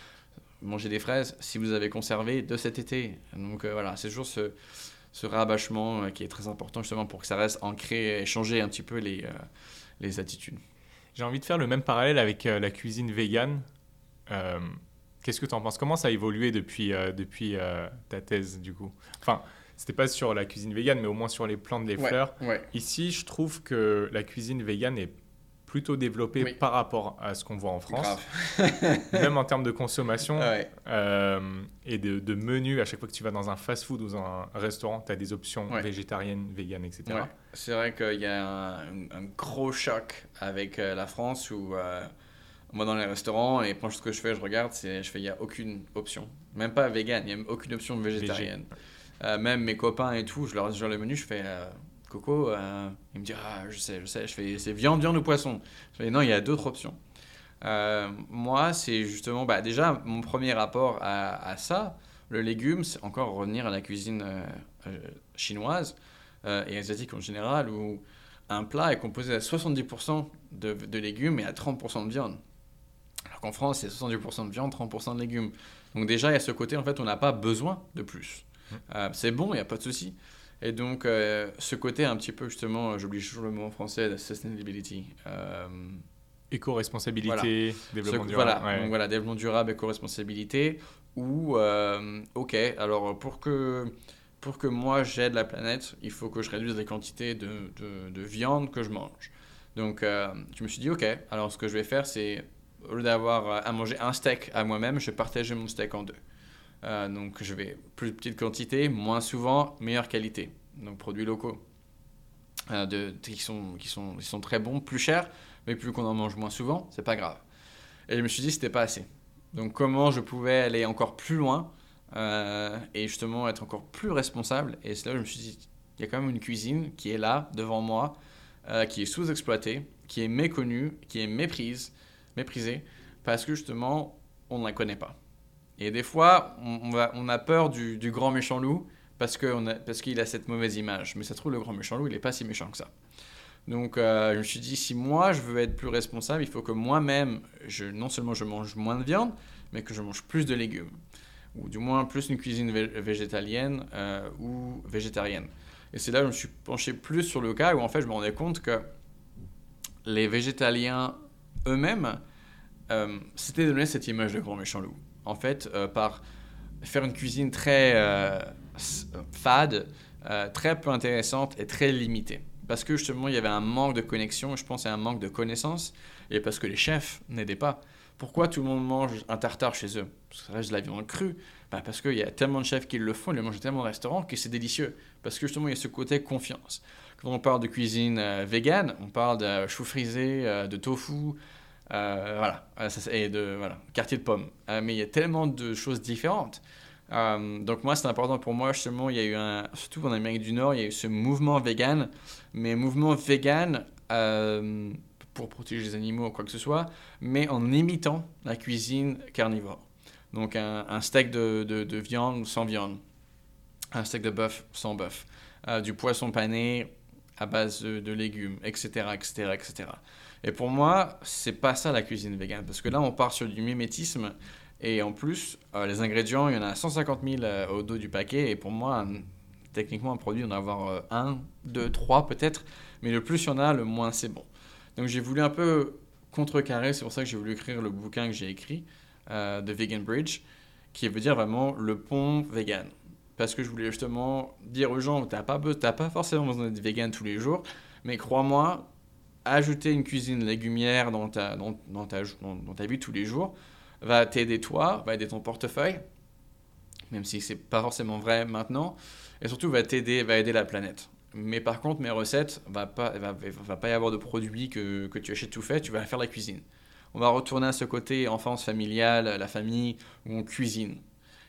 mangez des fraises si vous avez conservé de cet été. Donc voilà, c'est toujours ce, ce rabâchement qui est très important justement pour que ça reste ancré et changer un petit peu les, attitudes. J'ai envie de faire le même parallèle avec la cuisine végane. Qu'est-ce que tu en penses? Comment ça a évolué depuis, depuis ta thèse du coup? Enfin, c'était pas sur la cuisine végane, mais au moins sur les plantes, les fleurs. Ici, je trouve que la cuisine végane est plutôt développée par rapport à ce qu'on voit en France. Même en termes de consommation euh, et de, de menu. À chaque fois que tu vas dans un fast-food ou dans un restaurant, tu as des options végétariennes, véganes, etc. C'est vrai qu'il y a un, gros choc avec euh, la France où euh, moi dans les restaurants et ce que je fais, je regarde, c'est je fais il n'y a aucune option, même pas végane, il n'y a aucune option végétarienne. Euh, même mes copains et tout, je leur dis le menu, je fais euh, Coco, euh, il me dit ah, je sais, je sais, je fais c'est viande, viande ou poisson. Je fais non, il y a d'autres options. moi, c'est justement, bah, déjà, mon premier rapport à, ça, le légume, c'est encore revenir à la cuisine chinoise et asiatique en général, où un plat est composé à 70% de, de, légumes et à 30% de viande. Alors qu'en France, c'est 70% de viande, 30% de légumes. Donc déjà, il y a ce côté, en fait, on n'a pas besoin de plus. Euh, c'est bon, il n'y a pas de souci. Et donc, euh, ce côté un petit peu, justement, euh, j'oublie toujours le mot en français, de sustainability. Éco-responsabilité, développement durable. Voilà, donc, voilà, développement durable, éco-responsabilité. Ou, ok, alors pour que, pour que moi j'aide la planète, il faut que je réduise les quantités de, de, de viande que je mange. Donc, je me suis dit, ok, alors ce que je vais faire, c'est, au lieu d'avoir à manger un steak à moi-même, je vais partager mon steak en deux. Euh, donc je vais plus petite quantité, moins souvent, meilleure qualité. Donc produits locaux euh, qui, sont, qui, sont, qui sont très bons, plus chers, mais plus qu'on en mange moins souvent, c'est pas grave. Et je me suis dit c'était pas assez. Donc comment je pouvais aller encore plus loin euh, et justement être encore plus responsable? Et c'est là où je me suis dit il y a quand même une cuisine qui est là devant moi, qui est sous-exploitée, qui est méconnue, qui est méprise, méprisée, parce que justement on ne la connaît pas. Et des fois, on, a peur du, grand méchant loup parce qu'il a, cette mauvaise image. Mais ça se trouve, le grand méchant loup, il n'est pas si méchant que ça. Donc, euh, je me suis dit, si moi, je veux être plus responsable, il faut que moi-même, non seulement je mange moins de viande, mais que je mange plus de légumes. Ou du moins, plus une cuisine végétalienne euh, ou végétarienne. Et c'est là que je me suis penché plus sur le cas où, en fait, je me rendais compte que les végétaliens eux-mêmes euh, s'étaient donné cette image de grand méchant loup en fait, euh, par faire une cuisine très euh, fade, euh, très peu intéressante et très limitée. Parce que justement, il y avait un manque de connexion, je pense, et un manque de connaissances, et parce que les chefs n'aidaient pas. Pourquoi tout le monde mange un tartare chez eux? Parce que ça reste de la viande crue. Bah parce qu'il y a tellement de chefs qui le font, ils le mangent tellement de restaurants que c'est délicieux. Parce que justement, il y a ce côté confiance. Quand on parle de cuisine végane, on parle de chou frisé, de tofu, voilà, euh, et de voilà, quartier de pommes. Euh, mais il y a tellement de choses différentes. donc moi, c'est important pour moi, justement, il y a eu un, surtout en Amérique du Nord, il y a eu ce mouvement vegan, mais mouvement vegan pour protéger les animaux ou quoi que ce soit, mais en imitant la cuisine carnivore. Donc un, steak de, de, viande sans viande, un steak de bœuf sans bœuf, du poisson pané à base de légumes, etc., etc., etc. Et pour moi, c'est pas ça la cuisine végane, parce que là, on part sur du mimétisme, et en plus, euh, les ingrédients, il y en a 150 000 euh, au dos du paquet, et pour moi, techniquement, un produit, on en avoir euh, un, deux, trois peut-être, mais le plus il y en a, le moins c'est bon. Donc j'ai voulu un peu contrecarrer, c'est pour ça que j'ai voulu écrire le bouquin que j'ai écrit, de Vegan Bridge, qui veut dire vraiment le pont vegan. Parce que je voulais justement dire aux gens, t'as pas, pas forcément besoin d'être vegan tous les jours, mais crois-moi, ajouter une cuisine légumière dans ta, dans, dans ta, dans, ta vie tous les jours va t'aider toi, va aider ton portefeuille, même si c'est pas forcément vrai maintenant, et surtout va t'aider, va aider la planète. Mais par contre, mes recettes, va pas, va, va pas y avoir de produits que, que tu achètes tout fait, tu vas faire la cuisine. On va retourner à ce côté enfance familiale, la famille, où on cuisine.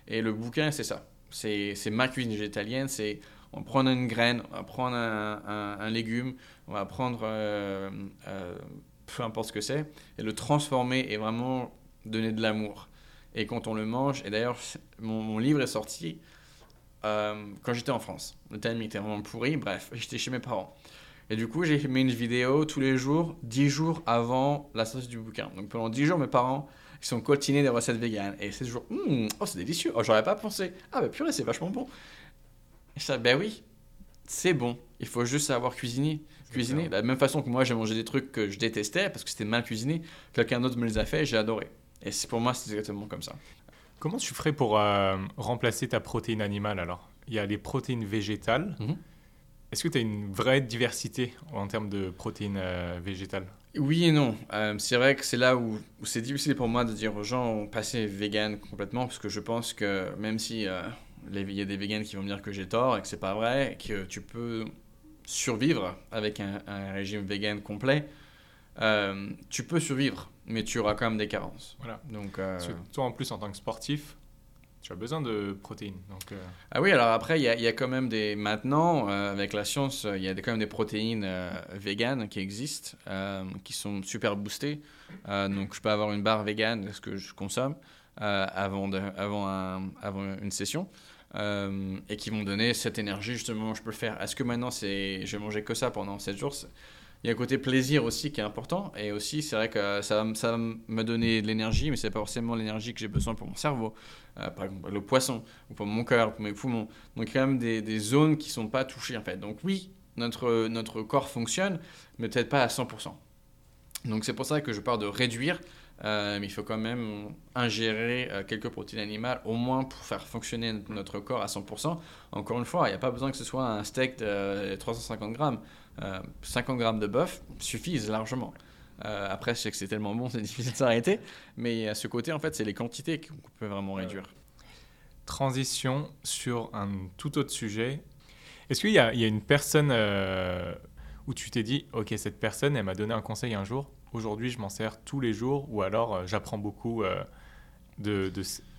Et le bouquin, c'est ça. C'est ma cuisine végétalienne, c'est on va prendre une graine, on va prendre un, légume, on va prendre euh, euh, peu importe ce que c'est, et le transformer et vraiment donner de l'amour. Et quand on le mange, et d'ailleurs, mon, livre est sorti euh, quand j'étais en France. Le timing était vraiment pourri, bref, j'étais chez mes parents. Et du coup, j'ai mis une vidéo tous les jours, 10 jours avant la sortie du bouquin. Donc pendant 10 jours, mes parents, qui sont coltinés des recettes véganes. Et c'est toujours, Hum, oh, c'est délicieux. Oh, j'aurais pas pensé. Ah, bah purée, c'est vachement bon. Et ça, ben oui, c'est bon. Il faut juste savoir cuisiner. Cuisiner. De la même façon que moi, j'ai mangé des trucs que je détestais parce que c'était mal cuisiné. Quelqu'un d'autre me les a fait et j'ai adoré. Et c'est pour moi, c'est exactement comme ça. Comment tu ferais pour euh, remplacer ta protéine animale alors? Il y a les protéines végétales. Mhm. Est-ce que tu as une vraie diversité en termes de protéines euh, végétales? Oui et non. Euh, c'est vrai que c'est là où, où c'est difficile pour moi de dire aux gens passer vegan complètement parce que je pense que même si il y a des vegans qui vont me dire que j'ai tort et que c'est pas vrai, que tu peux survivre avec un, un régime vegan complet, euh, tu peux survivre, mais tu auras quand même des carences. Voilà. Donc, euh, toi, en plus, en tant que sportif, tu as besoin de protéines. Donc, euh, Ah oui, alors après, il y a, il y a quand même des. Maintenant, euh, avec la science, il y a quand même des protéines véganes qui existent, qui sont super boostées. Donc, je peux avoir une barre végane de ce que je consomme avant, de, avant, un- avant une session. Euh, et qui vont donner cette énergie, justement, je peux le faire. Est-ce que maintenant, c'est, je vais manger que ça pendant 7 jours Il y a un côté plaisir aussi qui est important. Et aussi, c'est vrai que ça ça va me donner de l'énergie, mais c'est pas forcément l'énergie que j'ai besoin pour mon cerveau. Euh, par exemple, le poisson, ou pour mon cœur, pour mes poumons. Donc, il y a quand même des, des zones qui sont pas touchées, en fait. Donc, oui, notre, notre corps fonctionne, mais peut-être pas à 100%. Donc, c'est pour ça que je parle de réduire, mais il faut quand même ingérer euh, quelques protéines animales, au moins pour faire fonctionner notre corps à 100%. Encore une fois, il n'y a pas besoin que ce soit un steak de 350 grammes. Euh, 50 grammes de bœuf suffisent largement. Euh, après, je sais que c'est tellement bon, c'est difficile de s'arrêter. Mais à ce côté, en fait, c'est les quantités qu'on peut vraiment réduire. transition sur un tout autre sujet. Est-ce qu'il y, a il y a une personne euh, où tu t'es dit, ok, cette personne, elle m'a donné un conseil un jour, aujourd'hui je m'en sers tous les jours, ou alors euh, j'apprends beaucoup euh, de,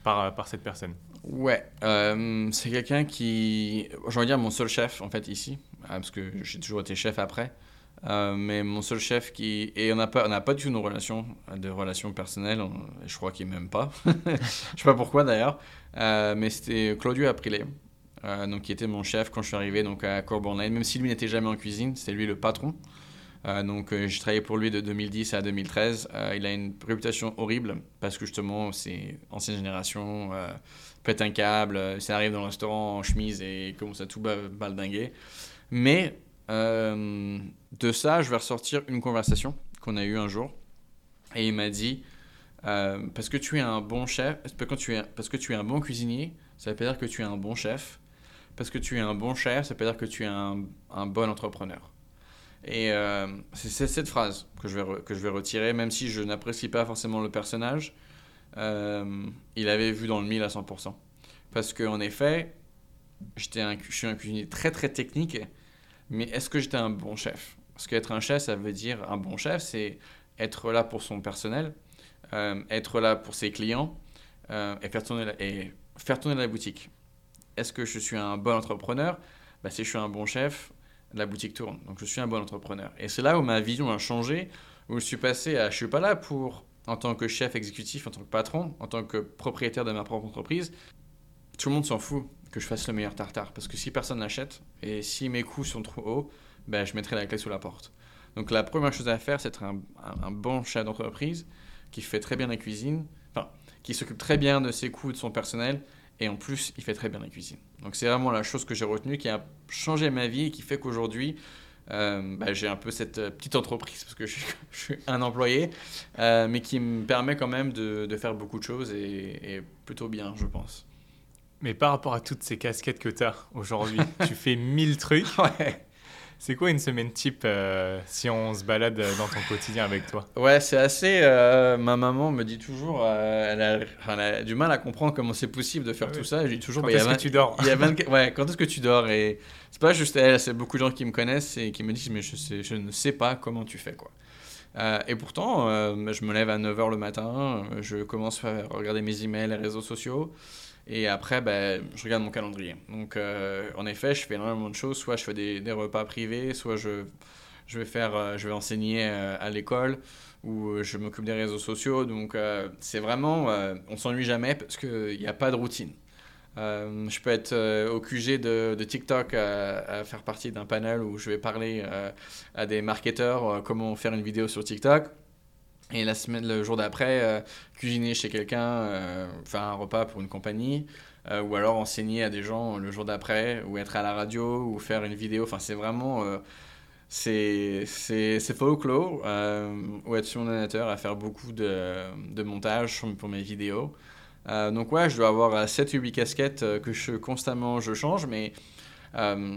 par, cette personne. Ouais, euh, c'est quelqu'un qui, j'ai envie de dire mon seul chef en fait ici, parce que j'ai toujours été chef après, mais mon seul chef qui, et on n'a pas, pas du tout une relation, de relation personnelle, on- je crois qu'il m'aime pas, je sais pas pourquoi d'ailleurs, mais c'était Claudio Aprile, donc qui était mon chef quand je suis arrivé donc à Corbon Lane, même si lui n'était jamais en cuisine, c'est lui le patron. Euh, donc euh, j'ai travaillé pour lui de 2010 à 2013. Euh, il a une réputation horrible parce que justement c'est ancienne génération, pète un câble, ça arrive dans le restaurant en chemise et commence à tout ba- baldinguer. Mais de ça, je vais ressortir une conversation qu'on a eue un jour et il m'a dit parce que tu es un bon chef, parce que, tu es, un bon cuisinier, ça veut pas dire que tu es un bon chef. Parce que tu es un bon chef, ça veut pas dire que tu es un bon entrepreneur. Et euh, c'est cette phrase que je, vais que je vais retirer, même si je n'apprécie pas forcément le personnage. Euh, il avait vu dans le mille à 100%. Parce qu'en effet, je suis un cuisinier très très technique, mais est-ce que j'étais un bon chef? Parce qu'être un chef, ça veut dire un bon chef, c'est être là pour son personnel, euh, être là pour ses clients et, faire tourner la, et faire tourner la boutique. Est-ce que je suis un bon entrepreneur? Bah, Si je suis un bon chef, la boutique tourne. Donc je suis un bon entrepreneur. Et c'est là où ma vision a changé, où je suis passé à je suis pas là pour en tant que chef exécutif, en tant que patron, en tant que propriétaire de ma propre entreprise. Tout le monde s'en fout que je fasse le meilleur tartare parce que si personne n'achète et si mes coûts sont trop hauts, ben, je mettrai la clé sous la porte. Donc la première chose à faire, c'est être un, un- bon chef d'entreprise qui fait très bien la cuisine, enfin, qui s'occupe très bien de ses coûts, de son personnel, et en plus, il fait très bien la cuisine. Donc c'est vraiment la chose que j'ai retenue qui a changé ma vie et qui fait qu'aujourd'hui, euh, bah, j'ai un peu cette euh, petite entreprise parce que je suis, je suis un employé, euh, mais qui me permet quand même de, de faire beaucoup de choses et, et plutôt bien, je pense. Mais par rapport à toutes ces casquettes que tu as aujourd'hui, tu fais 1000 trucs. Ouais. C'est quoi une semaine type euh, si on se balade dans ton quotidien avec toi? Ouais, c'est assez. euh, ma maman me dit toujours, euh, elle, a, enfin, elle a du mal à comprendre comment c'est possible de faire Ah tout ça. Je dis toujours, Quand bah, il y a est-ce que 20 tu dors? il y a 24 ouais, quand est-ce que tu dors? Et c'est pas juste elle, c'est beaucoup de gens qui me connaissent et qui me disent, mais je, sais, je ne sais pas comment tu fais, quoi. Euh, et pourtant, euh, je me lève à 9h le matin, je commence à regarder mes emails, les réseaux sociaux, et après, ben, je regarde mon calendrier. Donc, euh, en effet, je fais énormément de choses. Soit je fais des, repas privés, soit je, je, vais, faire, euh, je vais enseigner euh, à l'école, ou je m'occupe des réseaux sociaux. Donc, c'est vraiment, euh, on s'ennuie jamais parce qu'il n'y a pas de routine. Je peux être au QG de, TikTok à, faire partie d'un panel où je vais parler à des marketeurs comment faire une vidéo sur TikTok. Et la semaine, le jour d'après, cuisiner chez quelqu'un, faire un repas pour une compagnie. ou alors enseigner à des gens le jour d'après, ou être à la radio, ou faire une vidéo. Enfin, c'est vraiment c'est folklore euh, ou être sur mon ordinateur à faire beaucoup de, de montage pour mes vidéos. Euh, donc ouais, je dois avoir 7 ou 8 casquettes euh, que je, constamment je change, mais euh,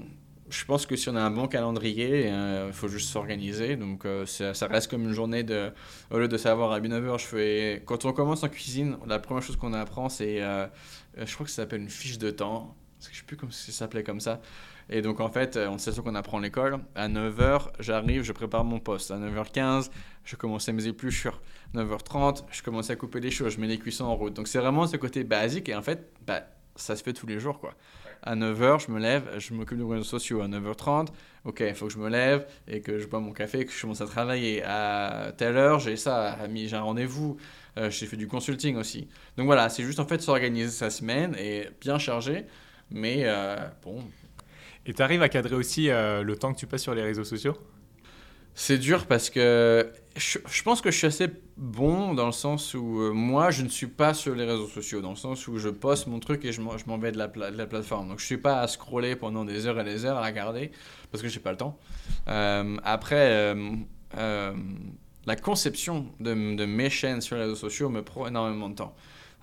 je pense que si on a un bon calendrier, il faut juste s'organiser. Donc ça, ça, reste comme une journée de... Au lieu de savoir à 9h, je fais... Quand on commence en cuisine, la première chose qu'on apprend, c'est... je crois que ça s'appelle une fiche de temps. Je ne sais plus comment ça s'appelait comme ça. Et donc, en fait, on sait ce qu'on apprend à l'école. À 9h, j'arrive, je prépare mon poste. À 9h15, je commence à mes épluchures. 9h30, je commence à couper des choses, je mets les cuissons en route. Donc, c'est vraiment ce côté basique. Et en fait, bah, ça se fait tous les jours, quoi. À 9h, je me lève, je m'occupe des réseaux sociaux. À 9h30, ok, il faut que je me lève et que je bois mon café, que je commence à travailler. À telle heure, j'ai ça, j'ai un rendez-vous. Euh, j'ai fait du consulting aussi. Donc voilà, c'est juste en fait s'organiser sa semaine et bien chargé. Mais euh, bon, et tu arrives à cadrer aussi euh, le temps que tu passes sur les réseaux sociaux? C'est dur parce que je, pense que je suis assez bon dans le sens où euh, moi, je ne suis pas sur les réseaux sociaux, dans le sens où je poste mon truc et je m'en vais de la, plateforme. Donc je ne suis pas à scroller pendant des heures et des heures à regarder parce que je n'ai pas le temps. Euh, après, la conception de, de, mes chaînes sur les réseaux sociaux me prend énormément de temps.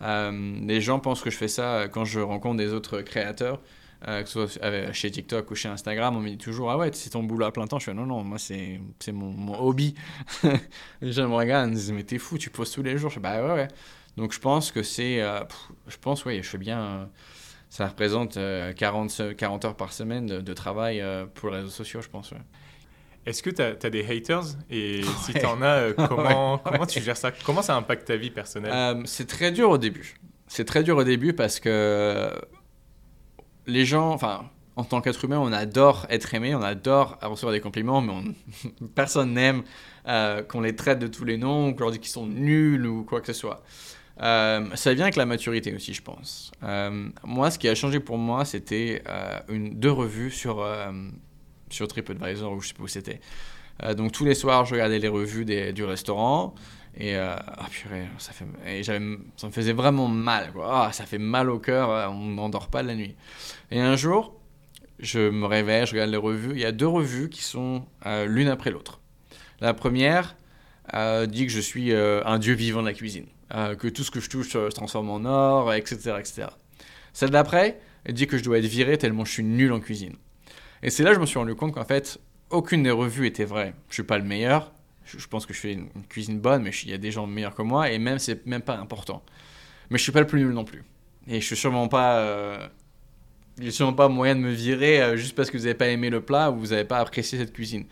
les gens pensent que je fais ça quand je rencontre des autres créateurs. Euh, que ce soit chez TikTok ou chez Instagram, on me dit toujours Ah ouais, c'est ton boulot à plein temps. Je fais Non, non, moi, c'est mon, mon hobby. les gens me regardent, ils me disent Mais t'es fou, tu poses tous les jours. Je fais Bah ouais, ouais. Donc je pense que c'est. Euh, je pense, oui, je fais bien. Euh, ça représente 40, 40 heures par semaine de, travail pour les réseaux sociaux, je pense. Est-ce que tu as, des haters? Et si tu en as, comment, comment tu gères ça? Comment ça impacte ta vie personnelle? C'est très dur au début. C'est très dur au début parce que les gens, enfin, en tant qu'être humain, on adore être aimé, on adore recevoir des compliments, mais personne n'aime euh, qu'on les traite de tous les noms, qu'on leur dise qu'ils sont nuls ou quoi que ce soit. Euh, ça vient avec la maturité aussi, je pense. Euh, moi, ce qui a changé pour moi, c'était une deux revues sur, sur TripAdvisor, ou je sais pas où c'était. donc tous les soirs, je regardais les revues du restaurant. Et euh, ah, ça, me faisait vraiment mal. Quoi. Ah, ça fait mal au cœur, euh, on n'endort pas la nuit. Et un jour, je me réveille, je regarde les revues. Il y a deux revues qui sont euh, l'une après l'autre. La première dit que je suis un dieu vivant de la cuisine, que tout ce que je touche se transforme en or, etc. etc. Celle d'après dit que je dois être viré tellement je suis nul en cuisine. Et c'est là que je me suis rendu compte qu'en fait, aucune des revues était vraie. Je suis pas le meilleur, je, pense que je fais une, cuisine bonne, mais il y a des gens meilleurs que moi, et même, c'est même pas important. Mais je suis pas le plus nul non plus. Et je suis sûrement pas. Euh, a sûrement pas moyen de me virer euh, juste parce que vous n'avez pas aimé le plat ou vous n'avez pas apprécié cette cuisine.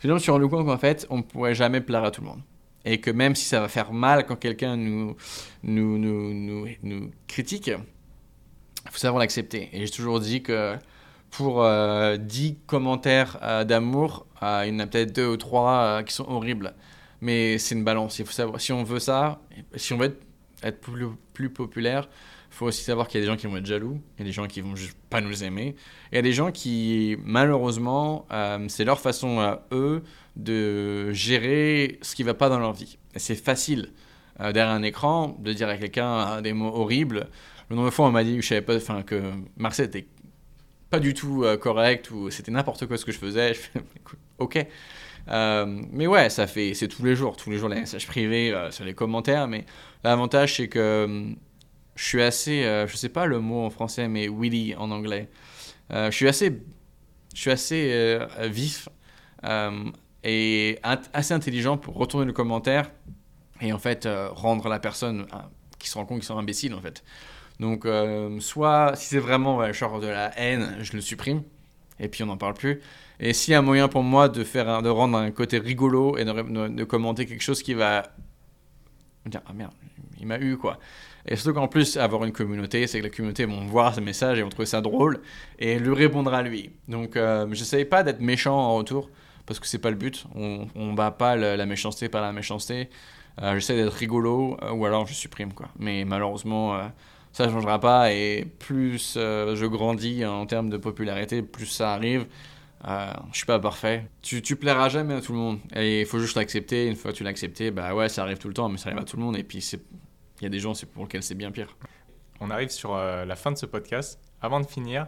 Sinon, je suis rendu compte qu'en fait, on ne pourrait jamais plaire à tout le monde. Et que même si ça va faire mal quand quelqu'un nous, nous, nous, nous, nous critique, il faut savoir l'accepter. Et j'ai toujours dit que pour 10 euh, commentaires euh, d'amour, euh, il y en a peut-être 2 ou 3 qui sont horribles. Mais c'est une balance. Il faut savoir, si on veut ça, si on veut être, plus, populaire, il faut aussi savoir qu'il y a des gens qui vont être jaloux, il y a des gens qui vont juste pas nous aimer, et il y a des gens qui, malheureusement, c'est leur façon à eux de gérer ce qui va pas dans leur vie. C'est facile derrière un écran de dire à quelqu'un des mots horribles. Le nombre de fois on m'a dit je savais pas, que Marseille était pas du tout euh, correct ou c'était n'importe quoi ce que je faisais. Je fais, ok. Euh, mais ouais, ça fait, c'est tous les jours, tous les jours les messages privés euh, sur les commentaires. Mais l'avantage, c'est que je suis assez, je sais pas le mot en français, mais witty en anglais. je suis assez, je suis assez vif et assez intelligent pour retourner le commentaire et en fait rendre la personne qui se rend compte qu'ils sont imbéciles en fait. Donc, euh, soit si c'est vraiment genre de la haine, je le supprime et puis on n'en parle plus. Et s'il y a un moyen pour moi de faire, de rendre un côté rigolo et de, commenter quelque chose qui va dire ah merde, il m'a eu quoi. Et surtout qu'en plus avoir une communauté, c'est que la communauté vont voir ce message et vont trouver ça drôle et lui répondra à lui. Donc, euh, j'essaye pas d'être méchant en retour parce que c'est pas le but. On, on bat pas la, méchanceté par la méchanceté. Euh, j'essaie d'être rigolo ou alors je supprime quoi. Mais malheureusement ça ne changera pas. Et plus euh, je grandis en termes de popularité, plus ça arrive. Euh, je suis pas parfait. Tu, tu plairas jamais à tout le monde. Il faut juste l'accepter. Une fois que tu l'as accepté, bah ouais, ça arrive tout le temps, mais ça arrive à tout le monde. Et puis, il y a des gens pour lesquels c'est bien pire. On arrive sur euh, la fin de ce podcast. Avant de finir,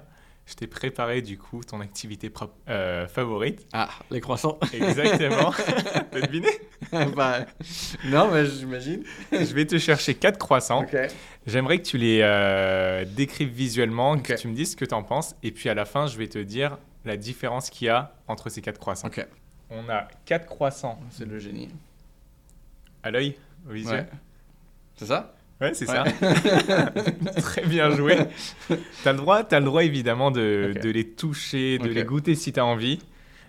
je t'ai préparé du coup ton activité euh, favorite. Ah, les croissants. Exactement. T'as deviné bah, Non, mais j'imagine. je vais te chercher quatre croissants. J'aimerais que tu les euh, décrives visuellement, que tu me dises ce que tu en penses. Et puis à la fin, je vais te dire la différence qu'il y a entre ces quatre croissants. On a quatre croissants. C'est le génie. À l'œil, au visuel. C'est ça? Ouais, c'est ça. Très bien joué. tu as, le droit, as le droit évidemment de, de les toucher, de les goûter si tu as envie.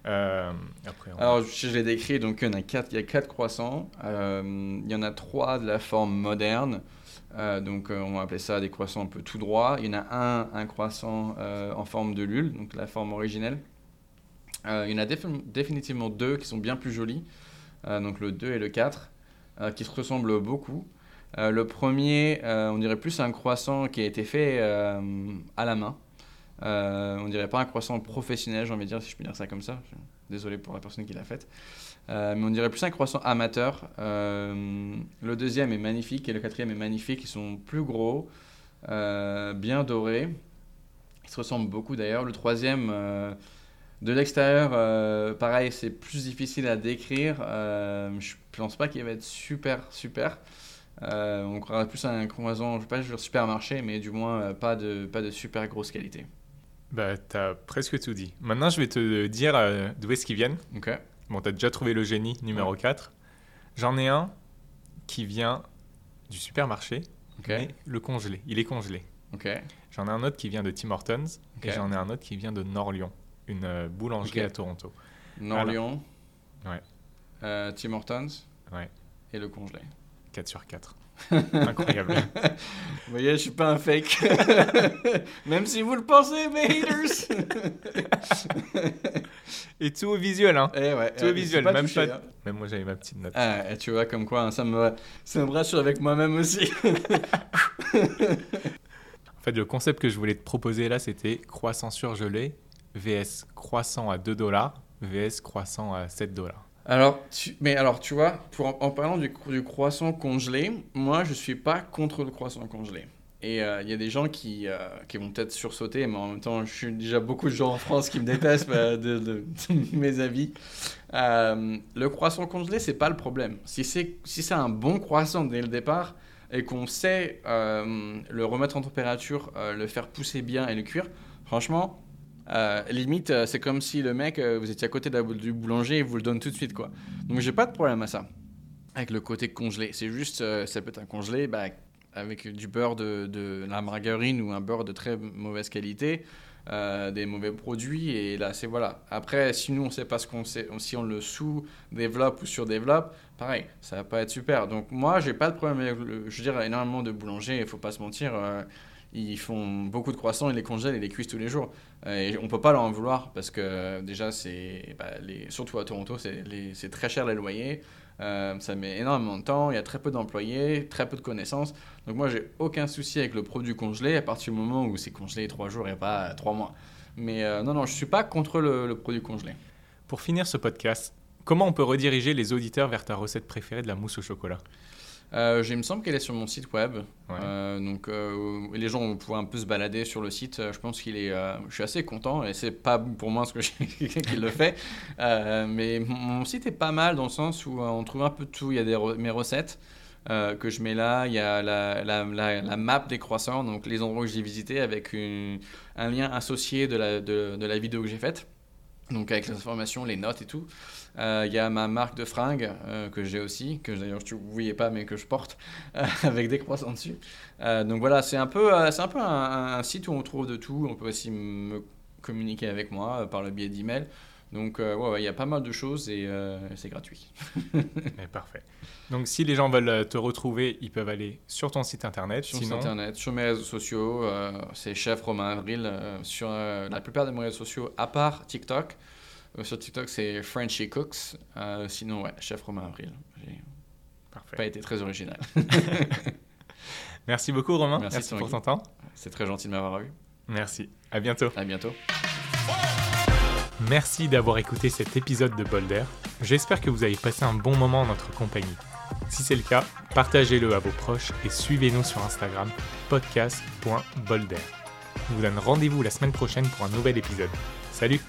Euh, après, Alors, je l'ai décrit, donc il y en a quatre, il y a quatre croissants. Euh, il y en a trois de la forme moderne. Euh, donc, on va appeler ça des croissants un peu tout droit. Il y en a un, un croissant en forme de lule, donc la forme originelle. il y en a définitivement deux qui sont bien plus jolis, donc le 2 et le 4, qui se ressemblent beaucoup. Euh, le premier, euh, on dirait plus un croissant qui a été fait euh, à la main. on dirait pas un croissant professionnel, j'ai envie de dire, si je peux dire ça comme ça. Désolé pour la personne qui l'a fait. mais on dirait plus un croissant amateur. le deuxième est magnifique et le quatrième est magnifique. Ils sont plus gros, bien dorés. Ils se ressemblent beaucoup d'ailleurs. Le troisième, de l'extérieur, pareil, c'est plus difficile à décrire. je pense pas qu'il va être super, super. Euh, on croirait plus à un croissant, je ne vais pas dire supermarché, mais du moins euh, pas, de, pas de super grosse qualité. Bah, t'as presque tout dit. Maintenant, je vais te dire euh, d'où est-ce qu'ils viennent. Ok. Bon, t'as déjà trouvé le génie numéro 4. J'en ai un qui vient du supermarché, mais le congelé. Il est congelé. Ok. J'en ai un autre qui vient de Tim Hortons et j'en ai un autre qui vient de Norlion, une boulangerie à Toronto. Norlion. Ouais. Tim Hortons. Ouais. Et le congelé. 4 sur 4. Incroyable. Vous voyez, je suis pas un fake. Même si vous le pensez, mes haters. et tout au visuel, hein. Eh ouais, tout au visuel, même pas. Hein. Même moi, j'avais ma petite note. Ah, tu vois, comme quoi, hein, ça, me, ça me rassure avec moi-même aussi. en fait, le concept que je voulais te proposer là, c'était croissant surgelé, VS croissant à 2 dollars, VS croissant à 7 dollars. Alors, tu, mais alors, tu vois, pour, en, parlant du, croissant congelé, moi, je suis pas contre le croissant congelé. Et euh, il y a des gens qui, euh, qui vont peut-être sursauter, mais en même temps, je suis déjà beaucoup de gens en France qui me détestent bah, de, mes avis. Euh, le croissant congelé, c'est pas le problème. Si c'est si c'est un bon croissant dès le départ et qu'on sait le remettre en température, le faire pousser bien et le cuire, franchement, euh, limite, euh, c'est comme si le mec, euh, vous étiez à côté du boulanger et vous le donne tout de suite, quoi. Donc j'ai pas de problème à ça. Avec le côté congelé. C'est juste, ça peut être un congelé bah, avec du beurre de, la margarine ou un beurre de très mauvaise qualité, des mauvais produits, et là, c'est voilà. Après, si nous, on sait pas ce qu'on sait, si on le sous-développe ou sur-développe, pareil, ça va pas être super. Donc moi, j'ai pas de problème avec je veux dire, énormément de boulangers, il faut pas se mentir ils font beaucoup de croissants, ils les congèlent et les cuisent tous les jours. Et on peut pas leur en vouloir parce que déjà, bah, surtout à Toronto, c'est, très cher les loyers. Euh, ça met énormément de temps, il y a très peu d'employés, très peu de connaissances. Donc moi, j'ai aucun souci avec le produit congelé à partir du moment où c'est congelé trois jours et pas trois mois. Mais euh, non, non, je suis pas contre le produit congelé. Pour finir ce podcast, comment on peut rediriger les auditeurs vers ta recette préférée de la mousse au chocolat? Euh, il me semble qu'elle est sur mon site web. Euh, donc euh, les gens vont pouvoir un peu se balader sur le site. Je pense qu'il est. je suis assez content et c'est pas pour moi ce que qui le fait. mais mon site est pas mal dans le sens où on trouve un peu tout. Il y a des mes recettes. que je mets là, il y a la, la, la, map des croissants, donc les endroits que j'ai visités avec un lien associé de la, de, de la vidéo que j'ai faite, donc avec les informations, les notes et tout. Euh, il y a ma marque de fringues euh, que j'ai aussi, que d'ailleurs vous ne voyez pas mais que je porte, euh, avec des croissants dessus. donc voilà, c'est un peu, c'est un, peu un, site où on trouve de tout. On peut aussi me communiquer avec moi par le biais d'email. Donc ouais, il y a pas mal de choses et c'est gratuit. parfait. Donc si les gens veulent te retrouver, ils peuvent aller sur ton site internet. Sur Sinon... internet, sur mes réseaux sociaux, c'est Chef Romain Avril. sur la plupart de mes réseaux sociaux, à part TikTok, euh, sur TikTok, c'est Frenchy Cooks. Euh, sinon, ouais, Chef Romain Avril. J'ai pas été très original. Merci beaucoup, Romain. Merci, pour ton temps. C'est très gentil de m'avoir eu. Merci. À bientôt. À bientôt. Merci d'avoir écouté cet épisode de Bolder. J'espère que vous avez passé un bon moment en notre compagnie. Si c'est le cas, partagez-le à vos proches et suivez-nous sur Instagram podcast.bolder. Je vous donne rendez-vous la semaine prochaine pour un nouvel épisode. Salut